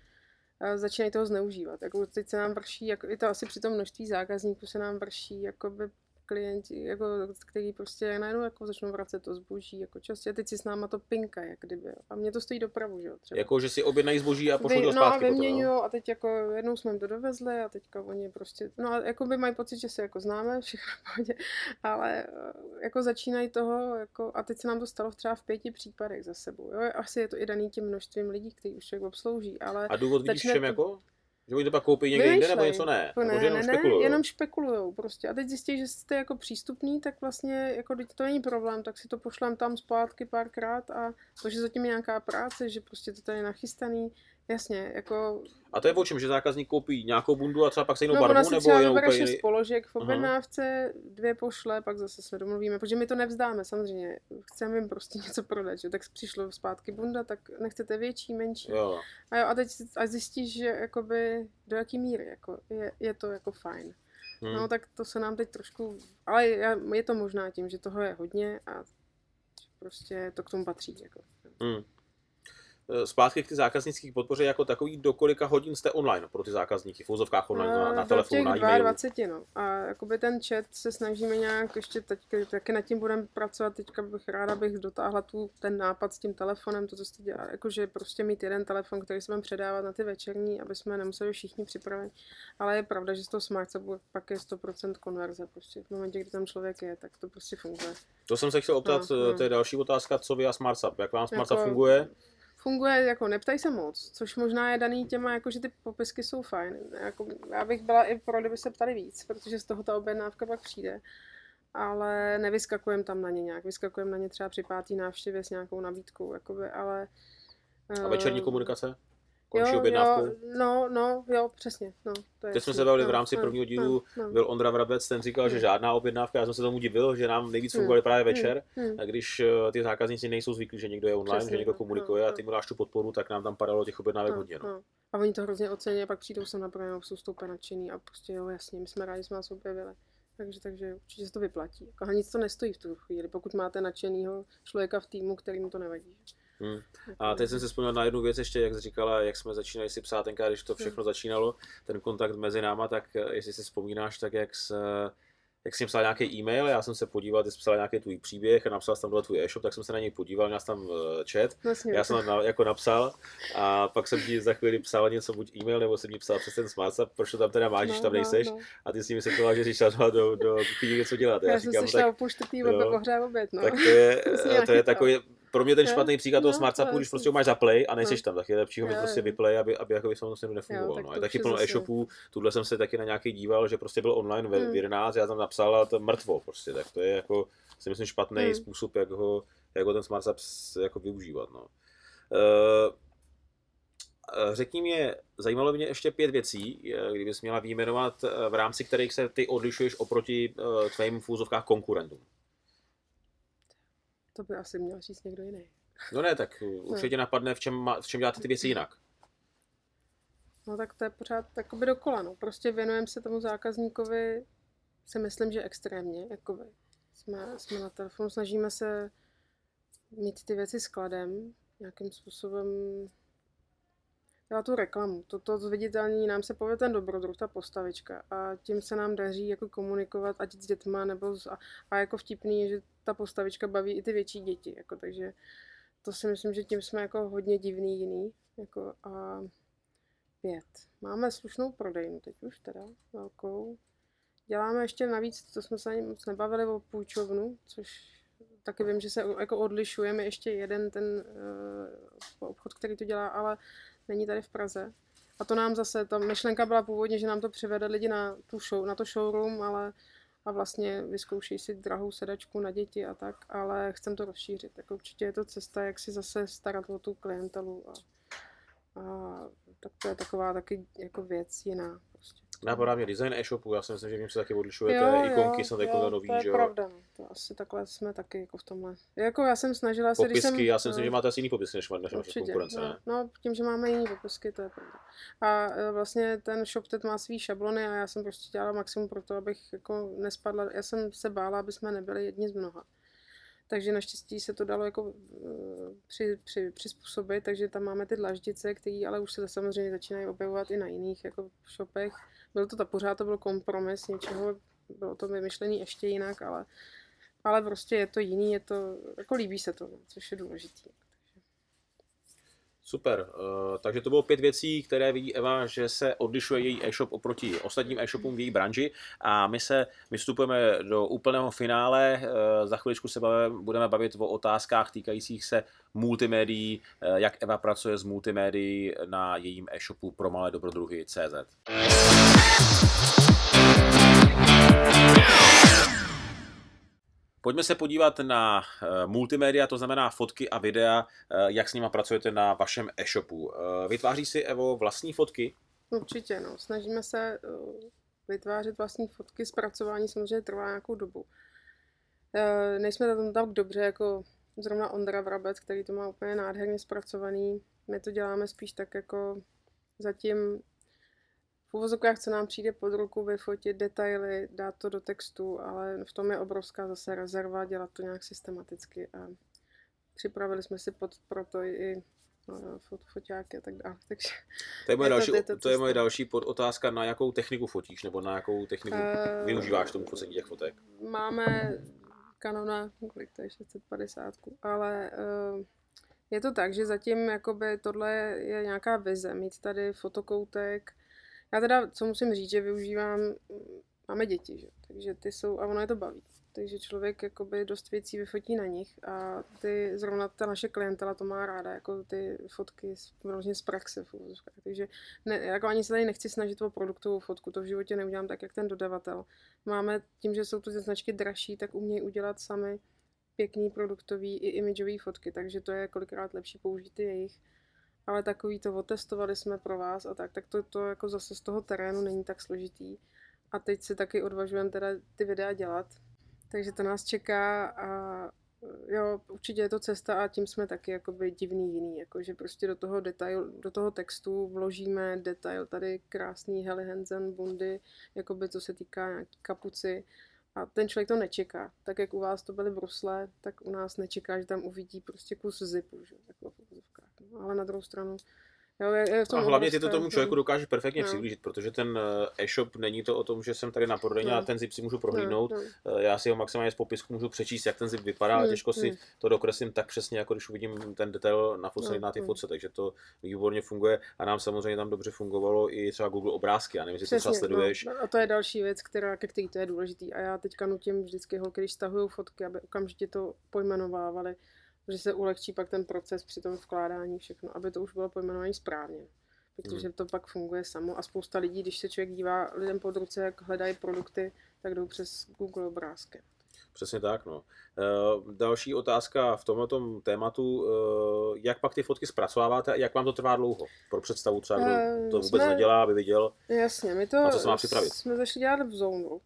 Speaker 2: eh, začínají toho zneužívat. Jako teď se nám vrší, jako, je to asi při tom množství zákazníků se nám vrší jakoby klienti, jako, který prostě najednou jako začnou vracet to zboží, jako častě, a teď si s náma to pinka, jak kdyby. A mě to stojí dopravu, že jo, třeba.
Speaker 1: Jako, že si objednají zboží a pošlou to
Speaker 2: no a
Speaker 1: zpátky potom, jo?
Speaker 2: vyměňují a teď jako jednou jsme jim to dovezli a teďka oni prostě, no a jako by mají pocit, že se jako známe, všechno v pohodě, ale eh, jako začínají toho, jako a teď se nám to stalo třeba v pěti případech za sebou, jo, asi je to i daný tím množstvím lidí, který už člověk obslouží, ale
Speaker 1: A důvod vidíš v
Speaker 2: začne
Speaker 1: čem
Speaker 2: to-
Speaker 1: jako? Že oni to pak koupí někde jinde, nebo něco ne?
Speaker 2: Jako
Speaker 1: Nebo
Speaker 2: ne,
Speaker 1: že jenom
Speaker 2: ne, ne,
Speaker 1: špekulujou?
Speaker 2: jenom špekulujou prostě. A teď zjistí, že jste jako přístupný, tak vlastně jako teď to není problém, tak si to pošlem tam zpátky párkrát a to, že zatím je nějaká práce, že prostě to tady je nachystaný, jasně, jako
Speaker 1: A to je o čem, že zákazník koupí nějakou bundu a třeba pak stejnou
Speaker 2: No,
Speaker 1: barvu,
Speaker 2: si
Speaker 1: nebo jenom úplně
Speaker 2: šest položek v
Speaker 1: Aha.
Speaker 2: objednávce, dvě pošle, pak zase se domluvíme, protože my to nevzdáme samozřejmě. Chceme jim prostě něco prodat, že? tak přišlo zpátky bunda, tak nechcete větší, menší.
Speaker 1: Jo.
Speaker 2: A, jo, a teď a zjistíš, že jakoby do jaký míry jako, je, je, to jako fajn.
Speaker 1: Hm.
Speaker 2: No tak to se nám teď trošku, ale já- je to možná tím, že toho je hodně a prostě to k tomu patří. Jako.
Speaker 1: Hmm. Eh, Zpátky k ty zákaznické podpoře jako takový, do kolika hodin jste online pro ty zákazníky, v úzovkách online, na, na
Speaker 2: Eh,
Speaker 1: telefonu, na e-mailu.
Speaker 2: 22, no. A jakoby ten chat se snažíme nějak ještě teď, taky nad tím budeme pracovat, teďka bych ráda bych dotáhla tu, ten nápad s tím telefonem, to, co jste dělá, jakože prostě mít jeden telefon, který se budeme předávat na ty večerní, aby jsme nemuseli všichni připravit. Ale je pravda, že z toho smart pak je 100% konverze, prostě v momentě, kdy tam člověk je, tak to prostě funguje.
Speaker 1: To jsem se chtěl optat,
Speaker 2: No,
Speaker 1: no,
Speaker 2: no.
Speaker 1: to je další otázka, co vy a SmartSub, jak vám SmartSub
Speaker 2: Jako-
Speaker 1: funguje?
Speaker 2: Funguje, jako neptaj se moc, což možná je daný těma, jako že ty popisky jsou fajn. Jako, já bych byla i pro, kdyby se ptali víc, protože z toho ta objednávka pak přijde. Ale nevyskakujeme tam na ně nějak, vyskakujeme na ně třeba při pátý návštěvě s nějakou nabídkou, jakoby, ale...
Speaker 1: A večerní komunikace? Končí
Speaker 2: jo,
Speaker 1: objednávkou?
Speaker 2: jo, no, no, jo, přesně. No, to je
Speaker 1: Teď jsme se bavili v
Speaker 2: No,
Speaker 1: rámci
Speaker 2: no,
Speaker 1: prvního dílu,
Speaker 2: no, no.
Speaker 1: Byl Ondra Vrabec, ten říkal, že
Speaker 2: Hmm.
Speaker 1: žádná objednávka, já jsem se tomu divil, že nám nejvíc
Speaker 2: Hmm.
Speaker 1: fungovaly právě
Speaker 2: Hmm,
Speaker 1: večer.
Speaker 2: hmm.
Speaker 1: A když eh, ty zákazníci nejsou zvyklí, že někdo je online,
Speaker 2: Přesně
Speaker 1: že někdo
Speaker 2: tak,
Speaker 1: komunikuje
Speaker 2: no,
Speaker 1: a ty mu dáš tu podporu, tak nám tam padalo těch objednávek hodně. No.
Speaker 2: no. A oni to hrozně ocení a pak přijdou sem na projev, jsou úplně nadšený a prostě jo, jasně, my jsme rádi, že jsme vás objevili. Takže, takže určitě se to vyplatí. Jako, a nic to nestojí v tu chvíli, pokud máte nadšenýho člověka v týmu, kterým to nevadí.
Speaker 1: Hmm. A teď jsem se vzpomněl na jednu věc ještě, jak jsi říkala, jak jsme začínali si psát tenkrát, když to
Speaker 2: Hmm.
Speaker 1: všechno začínalo, ten kontakt mezi náma, tak eh, jestli si vzpomínáš, tak jak, se, tak jsem psal nějaký e-mail, já jsem se podíval, ty jsi psal nějaký tvůj příběh a napsal jsem tam tvůj e-shop, tak jsem se na něj podíval, měl jsem tam uh, chat,
Speaker 2: Vlastně.
Speaker 1: já jsem tam na, jako napsal a pak jsem ti za chvíli psal něco, buď e-mail, nebo jsem ti psal přes ten SmartSap, proč to tam teda máš, když tam nejseš
Speaker 2: No, no.
Speaker 1: a ty s nimi se to že jsi šla do, do kuchyně něco dělat.
Speaker 2: Já,
Speaker 1: Já
Speaker 2: jsem
Speaker 1: říkám,
Speaker 2: se šla
Speaker 1: tak,
Speaker 2: o půl čtvrtý ohřát oběd, no.
Speaker 1: tak to je,
Speaker 2: To si
Speaker 1: je takový, pro mě ten
Speaker 2: Jo,
Speaker 1: špatný příklad toho
Speaker 2: no,
Speaker 1: SmartSapu,
Speaker 2: to
Speaker 1: když prostě ho máš za play a nejseš
Speaker 2: No.
Speaker 1: tam, tak je lepší ho mít prostě vyplay, aby, aby jako samozřejmě nefungoval.
Speaker 2: tak
Speaker 1: no. Je taky plno e-shopů, tuhle jsem se taky na nějaký díval, že prostě byl online ve
Speaker 2: Hmm.
Speaker 1: v 11, já tam napsal a to mrtvo prostě, tak to je jako si myslím špatný
Speaker 2: Hmm.
Speaker 1: způsob, jak ho, jak ho ten SmartSap s- jako využívat. No. Uh, Řekni mě, zajímalo mě ještě pět věcí, eh, kdybys měla vyjmenovat, eh, v rámci kterých se ty odlišuješ oproti eh, tvým v konkurentům.
Speaker 2: To by asi měl říct někdo jiný.
Speaker 1: No ne, tak uh, určitě napadne, v čem, má- v čem děláte ty věci jinak.
Speaker 2: No tak to je pořád jakoby dokola, no. Prostě věnujeme se tomu zákazníkovi, si myslím, že extrémně, jakoby. Jsme, jsme na telefonu, snažíme se mít ty věci skladem, nějakým způsobem dělat tu reklamu. Toto zviditelní nám se povede ten dobrodruh, ta postavička a tím se nám daří jako komunikovat ať s dětma nebo s, a, a jako vtipný je, že ta postavička baví i ty větší děti, jako takže to si myslím, že tím jsme jako hodně divný jiný, jako a pět. Máme slušnou prodejnu teď už teda, velkou. Děláme ještě navíc, to jsme se ani moc nebavili o půjčovnu, což taky vím, že se jako odlišujeme ještě jeden ten uh, obchod, který to dělá, ale není tady v Praze. A to nám zase, ta myšlenka byla původně, že nám to přivede lidi na, tu show, na to showroom, ale a vlastně vyzkouší si drahou sedačku na děti a tak, ale chcem to rozšířit. Tak určitě je to cesta, jak si zase starat o tu klientelu a, a tak to je taková taky jako věc jiná. Prostě.
Speaker 1: Napadá mě design e-shopu, já si myslím, že v něm se taky odlišujete,
Speaker 2: Jo,
Speaker 1: ikonky
Speaker 2: jo,
Speaker 1: jsou takové nový,
Speaker 2: to je
Speaker 1: že jo.
Speaker 2: pravda, to asi takhle jsme taky jako v tomhle. Jako já jsem snažila se, když
Speaker 1: Popisky,
Speaker 2: jsem...
Speaker 1: já si myslím,
Speaker 2: no.
Speaker 1: že máte asi jiný popisky než naše
Speaker 2: Určitě,
Speaker 1: konkurence,
Speaker 2: no,
Speaker 1: ne?
Speaker 2: no, tím, že máme jiný popisky, to je pravda. A e, vlastně ten shop teď má svý šablony a já jsem prostě dělala maximum pro to, abych jako nespadla, já jsem se bála, aby jsme nebyli jedni z mnoha. Takže naštěstí se to dalo jako e, při, při, přizpůsobit, takže tam máme ty dlaždice, které ale už se samozřejmě začínají objevovat i na jiných jako shopech. Byl to ta, pořád to byl kompromis něčeho, bylo to vymyšlený ještě jinak, ale, ale prostě je to jiný, je to, jako líbí se to, no, což je důležitý.
Speaker 1: Super, uh, takže to bylo pět věcí, které vidí Eva, že se odlišuje její e-shop oproti ostatním e-shopům v její branži a my se vystupujeme do úplného finále. Uh, za chviličku se bavíme, budeme bavit o otázkách týkajících se multimédií, uh, jak Eva pracuje s multimédií na jejím e-shopu pro malé dobrodruhy CZ. Pojďme se podívat na eh, multimédia, to znamená fotky a videa, eh, jak s nima pracujete na vašem e-shopu. Eh, Vytváří si Evo vlastní fotky?
Speaker 2: Určitě, no. Snažíme se vytvářet vlastní fotky, zpracování samozřejmě trvá nějakou dobu. Nejsme na tom tak dobře jako zrovna Ondra Vrabec, který to má úplně nádherně zpracovaný. My to děláme spíš tak jako zatím v uvozovkách, co nám přijde pod ruku, vyfotit detaily, dát to do textu, ale v tom je obrovská zase rezerva dělat to nějak systematicky a připravili jsme si pod, proto i no, fot, foťáky a tak dále. Takže
Speaker 1: To je moje,
Speaker 2: Je to-
Speaker 1: další,
Speaker 2: je to
Speaker 1: to je moje další podotázka, na jakou techniku fotíš, nebo na jakou techniku
Speaker 2: Eh,
Speaker 1: využíváš tomu focení těch fotek.
Speaker 2: Máme Canona, kolik to je, 650, ale uh, je to tak, že zatím jakoby tohle je nějaká vize, mít tady fotokoutek. Já teda, co musím říct, že využívám, máme děti, že? takže ty jsou, a ono je to baví. Takže člověk jakoby dost věcí vyfotí na nich a ty, zrovna ta naše klientela to má ráda, jako ty fotky z, vlastně z praxe. Takže ne, jako ani se tady nechci snažit o produktovou fotku, to v životě neudělám tak, jak ten dodavatel. Máme tím, že jsou tu ty značky dražší, tak umějí udělat sami pěkný produktový i imidžový fotky, takže to je kolikrát lepší použít ty jejich. Ale takový to otestovali jsme pro vás a tak, tak to, to jako zase z toho terénu není tak složitý. A teď si taky odvažujeme teda ty videa dělat, takže to nás čeká a jo, určitě je to cesta a tím jsme taky jakoby divný jiný, jakože prostě do toho detail, do toho textu vložíme detail tady krásný Helly Hansen bundy, jakoby co se týká nějaký kapuci a ten člověk to nečeká. Tak jak u vás to byly brusle, tak u nás nečeká, že tam uvidí prostě kus zipu, že? Jako. Ale na druhou stranu Jo, je, je v tom
Speaker 1: a hlavně ty to tomu člověku dokážeš perfektně
Speaker 2: No.
Speaker 1: přiblížit, protože ten eh, e-shop není to o tom, že jsem tady na prodejně
Speaker 2: No.
Speaker 1: a ten zip si můžu prohlídnout.
Speaker 2: No,
Speaker 1: Eh, Já si ho maximálně z popisku můžu přečíst, jak ten zip vypadá, a
Speaker 2: Hmm,
Speaker 1: těžko si
Speaker 2: hmm.
Speaker 1: to dokreslím tak přesně, jako když uvidím ten detail nafocený
Speaker 2: No,
Speaker 1: na ty
Speaker 2: no.
Speaker 1: fotce, takže to výborně funguje a nám samozřejmě tam dobře fungovalo i třeba Google obrázky, já nevím, jestli to třeba sleduješ.
Speaker 2: No, a to je další věc, která, ke který to je důležitý. A já teďka nutím vždycky holky, když stahují fotky, aby okamžitě to pojmenovávali, že se ulehčí pak ten proces při tom vkládání všechno, aby to už bylo pojmenované správně. Protože
Speaker 1: Hmm.
Speaker 2: to pak funguje samo a spousta lidí, když se člověk dívá lidem pod ruce, jak hledají produkty, tak jdou přes Google obrázky.
Speaker 1: Přesně tak, no. Eh, Další otázka v tomto tématu, eh, jak pak ty fotky zpracováváte a jak vám to trvá dlouho? Pro představu třeba, kdo
Speaker 2: Eh,
Speaker 1: to vůbec
Speaker 2: jsme-
Speaker 1: nedělá, aby viděl.
Speaker 2: Jasně, my to
Speaker 1: Na co se má připravit?
Speaker 2: jsme začali dělat v zónu.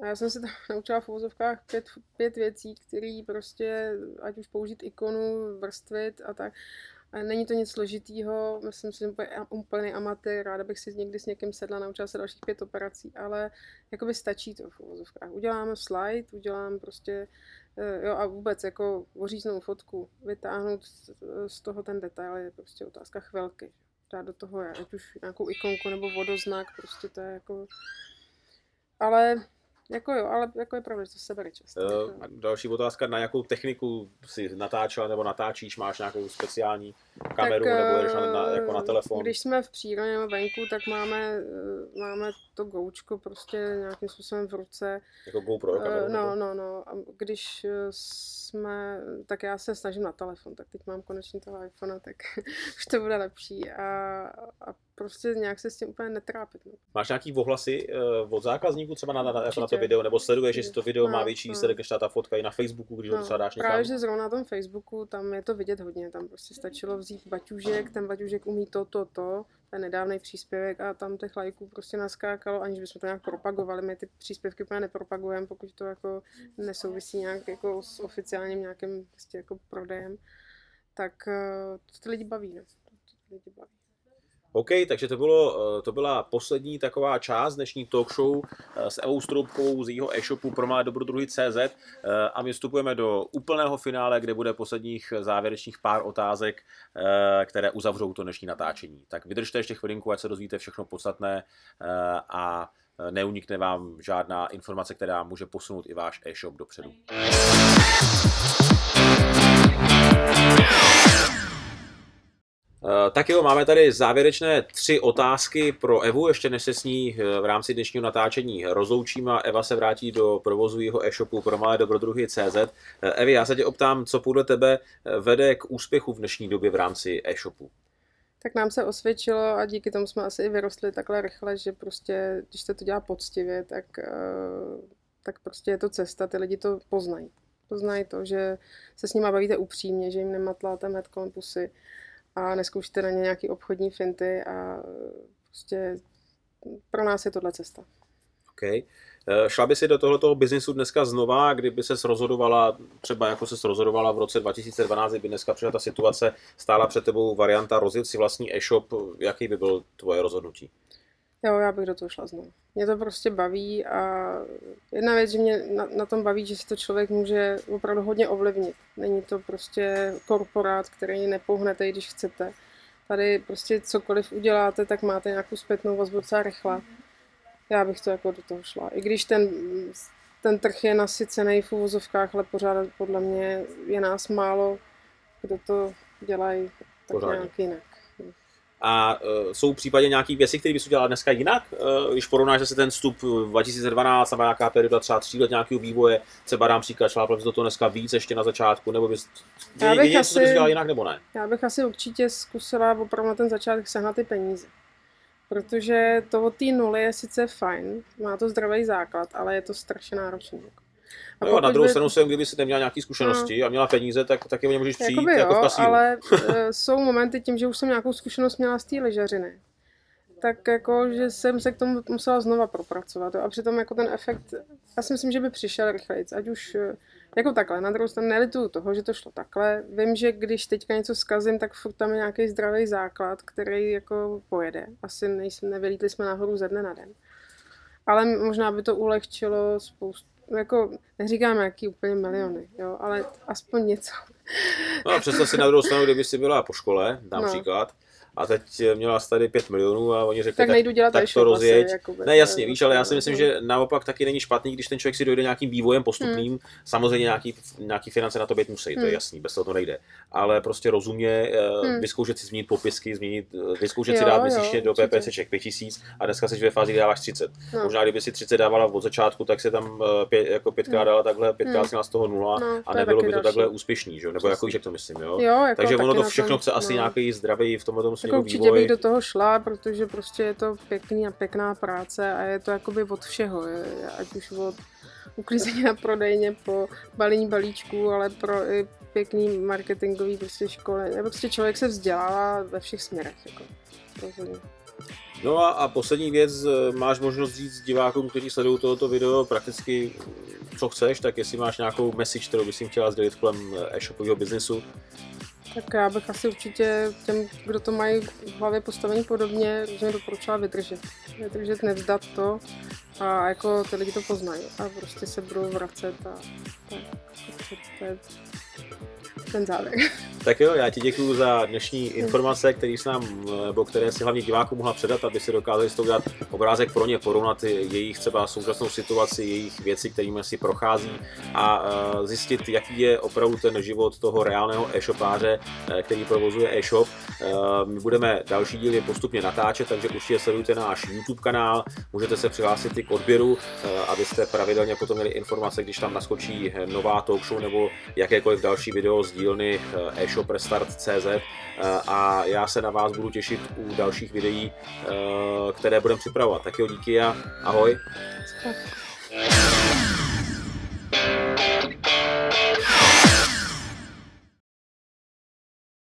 Speaker 2: A já jsem se tam naučila v uvozovkách pět, pět věcí, které prostě, ať už použít ikonu, vrstvit a tak. A není to nic složitýho, myslím si, že úplně, úplný amatér, ráda bych si někdy s někým sedla, naučila se dalších pět operací, ale jakoby stačí to v uvozovkách. Uděláme slide, udělám prostě, eh, jo a vůbec jako oříznou fotku, vytáhnout z toho ten detail je prostě otázka chvilky. Dát do toho ať už nějakou ikonku nebo vodoznak, prostě to je jako... Ale jako jo, ale jako je pravda, že to se bere často.
Speaker 1: Eh,
Speaker 2: jako-
Speaker 1: Další otázka, na jakou techniku si natáčela nebo natáčíš, máš nějakou speciální kameru nebo jedeš na, na, jako na
Speaker 2: eh,
Speaker 1: telefon?
Speaker 2: Když jsme v přírodě nebo venku, tak máme, eh, máme to goučko prostě nějakým způsobem v ruce.
Speaker 1: Jako GoPro kameru?
Speaker 2: Eh, No, no, no. A když eh, jsme, tak já se snažím na telefon, tak teď mám konečně toho iPhone, tak už to bude lepší. A, a prostě nějak se s tím úplně netrápit. No.
Speaker 1: Máš nějaký ohlasy uh, od zákazníků třeba na, na, na, jako na to video, nebo sleduješ, jestli to video má
Speaker 2: No,
Speaker 1: větší
Speaker 2: no.
Speaker 1: výsledek než ta, fotka i na Facebooku, když ho třeba dáš někam?
Speaker 2: právě, že zrovna na tom Facebooku, tam je to vidět hodně, tam prostě stačilo vzít baťužek, ten baťužek umí to, to, to, ten nedávný příspěvek a tam těch lajků prostě naskákalo, aniž bychom to nějak propagovali. My ty příspěvky úplně nepropagujeme, pokud to jako nesouvisí nějak jako s oficiálním nějakým prostě jako prodejem. Tak eh, to ty lidi baví, no. To, to lidi baví.
Speaker 1: OK, takže to, bylo, eh, to byla poslední taková část dnešní talk show eh, s Evou Stroubkovou z jeho e-shopu pro malé dobrodruhy.cz eh, a my vstupujeme do úplného finále, kde bude posledních závěrečných pár otázek, které uzavřou to dnešní natáčení. Tak vydržte ještě chvilinku, ať se dozvíte všechno podstatné a neunikne vám žádná informace, která může posunout i váš e-shop dopředu. Eh, Tak jo, máme tady závěrečné tři otázky pro Evu, ještě než se s ní eh, v rámci dnešního natáčení rozloučíme. Eva se vrátí do provozu jeho e-shopu pro malé dobrodruhy CZ. Eh, Evi, já se tě optám, co podle tebe eh, vede k úspěchu v dnešní době v rámci e-shopu?
Speaker 2: Tak nám se osvědčilo a díky tomu jsme asi i vyrostli takhle rychle, že prostě, když se to dělá poctivě, tak, eh, tak prostě je to cesta, ty lidi to poznají. Poznají to, že se s nimi bavíte upřímně, že jim nematláte hned kolem pusy a neskoušíte na ně nějaký obchodní finty a prostě pro nás je tohle cesta.
Speaker 1: Okay. Šla by si do tohoto biznisu dneska znova, kdyby se rozhodovala, třeba jako se rozhodovala v roce 2012, kdyby dneska přišla ta situace, stála před tebou varianta rozjet si vlastní e-shop, jaký by byl tvoje rozhodnutí?
Speaker 2: Jo, já bych do toho šla znovu. Mě to prostě baví a jedna věc, že mě na, na tom baví, že si to člověk může opravdu hodně ovlivnit. Není to prostě korporát, který nepohnete, i když chcete. Tady prostě cokoliv uděláte, tak máte nějakou zpětnou vazbu docela rychle. Já bych to jako do toho šla. I když ten, ten trh je nasycený v uvozovkách, ale pořád podle mě je nás málo, kdo to dělají tak
Speaker 1: Pořádně.
Speaker 2: nějak jinak.
Speaker 1: A uh, jsou v případě nějakých věcí, které bys udělala dneska jinak? Uh, když porovnáš zase ten vstup 2012, nebo nějaká perioda třeba tří let nějakého vývoje, třeba dám příklad, šla bys do toho dneska víc ještě na začátku, nebo bys
Speaker 2: Já bych
Speaker 1: vědět, co bys
Speaker 2: asi-
Speaker 1: udělala jinak, nebo ne?
Speaker 2: Já bych asi určitě zkusila opravdu na ten začátek sehnat ty peníze. Protože to od té nuly je sice fajn, má to zdravý základ, ale je to strašně náročné.
Speaker 1: No jo, na druhou
Speaker 2: by-
Speaker 1: stranu jsem, kdyby si neměla nějaké zkušenosti a měla peníze, tak taky o ně můžeš přijít
Speaker 2: Jakoby
Speaker 1: jako v
Speaker 2: jo,
Speaker 1: kasínu.
Speaker 2: ale e, jsou momenty tím, že už jsem nějakou zkušenost měla z té lyžařiny. Tak jako, že jsem se k tomu musela znova propracovat. Jo. A přitom jako ten efekt, já si myslím, že by přišel rychleji. Ať už e, jako takhle, na druhou stranu nelituju toho, že to šlo takhle. Vím, že když teďka něco zkazím, tak furt tam je nějaký zdravý základ, který jako pojede. Asi nejsem, nevylítli jsme nahoru ze dne na den. Ale možná by to ulehčilo spoustu, jako neříkám jaký úplně miliony, jo, ale aspoň něco.
Speaker 1: No a představ si na druhou stranu, kdyby si byla po škole, dám
Speaker 2: No.
Speaker 1: A teď měla tady 5 milionů a oni řekli,
Speaker 2: tak, nejdu dělat
Speaker 1: tak to rozjeď.
Speaker 2: Asi, jakoby,
Speaker 1: ne, jasně, víš, ale já si myslím, že naopak taky není špatný, když ten člověk si dojde nějakým vývojem postupným. Hmm. Samozřejmě nějaký, nějaký finance na to být musí, to je hmm. jasný, bez toho to nejde. Ale prostě rozumně hmm. vyzkoušet si změnit popisky, změnit, vyzkoušet jo, si dát měsíčně do PPC 5000 a dneska jsi ve fázi, kdy dáváš 30. No. Možná kdyby si 30 dávala od začátku, tak se tam pět, jako pětkrát hmm. dala takhle, pětkrát hmm. z toho nula no, a nebylo by to takhle úspěšný, že? nebo jako jak to myslím, jo?
Speaker 2: jo jako
Speaker 1: Takže ono to všechno chce asi no. nějaký zdravý v tomhle směru
Speaker 2: jako určitě bych do toho šla, protože prostě je to pěkný a pěkná práce a je to jakoby od všeho, je, ať už od uklízení a prodejně po balení balíčků, ale pro i pěkný marketingový prostě školy. Prostě člověk se vzdělává ve všech směrech. Jako, rozhodně.
Speaker 1: No a, a poslední věc, eh, máš možnost říct divákům, kteří sledují tohoto video, prakticky co chceš, tak jestli máš nějakou message, kterou bys jim chtěla sdělit kolem eh, e-shopového biznesu.
Speaker 2: Tak já bych asi určitě těm, kdo to mají v hlavě postavení podobně, že doporučila vydržet. Vydržet, nevzdat to a jako ty lidi to poznají a prostě se budou vracet a tak. To je ten závěr.
Speaker 1: Tak jo, já ti děkuji za dnešní informace, které s nám, nebo které si hlavně divákům mohla předat, aby si dokázali z toho udělat obrázek pro ně, porovnat jejich třeba současnou situaci, jejich věci, kterými si prochází a e, zjistit, jaký je opravdu ten život toho reálného e-shopáře, e, který provozuje e-shop. My budeme další díly postupně natáčet, takže určitě sledujte náš YouTube kanál, můžete se přihlásit i k odběru, abyste pravidelně potom měli informace, když tam naskočí nová talk show nebo jakékoliv další video z dílny eh, eShopRestart.cz eh, a já se na vás budu těšit u dalších videí, eh, které budeme připravovat. Tak jo, díky a ahoj. Tak.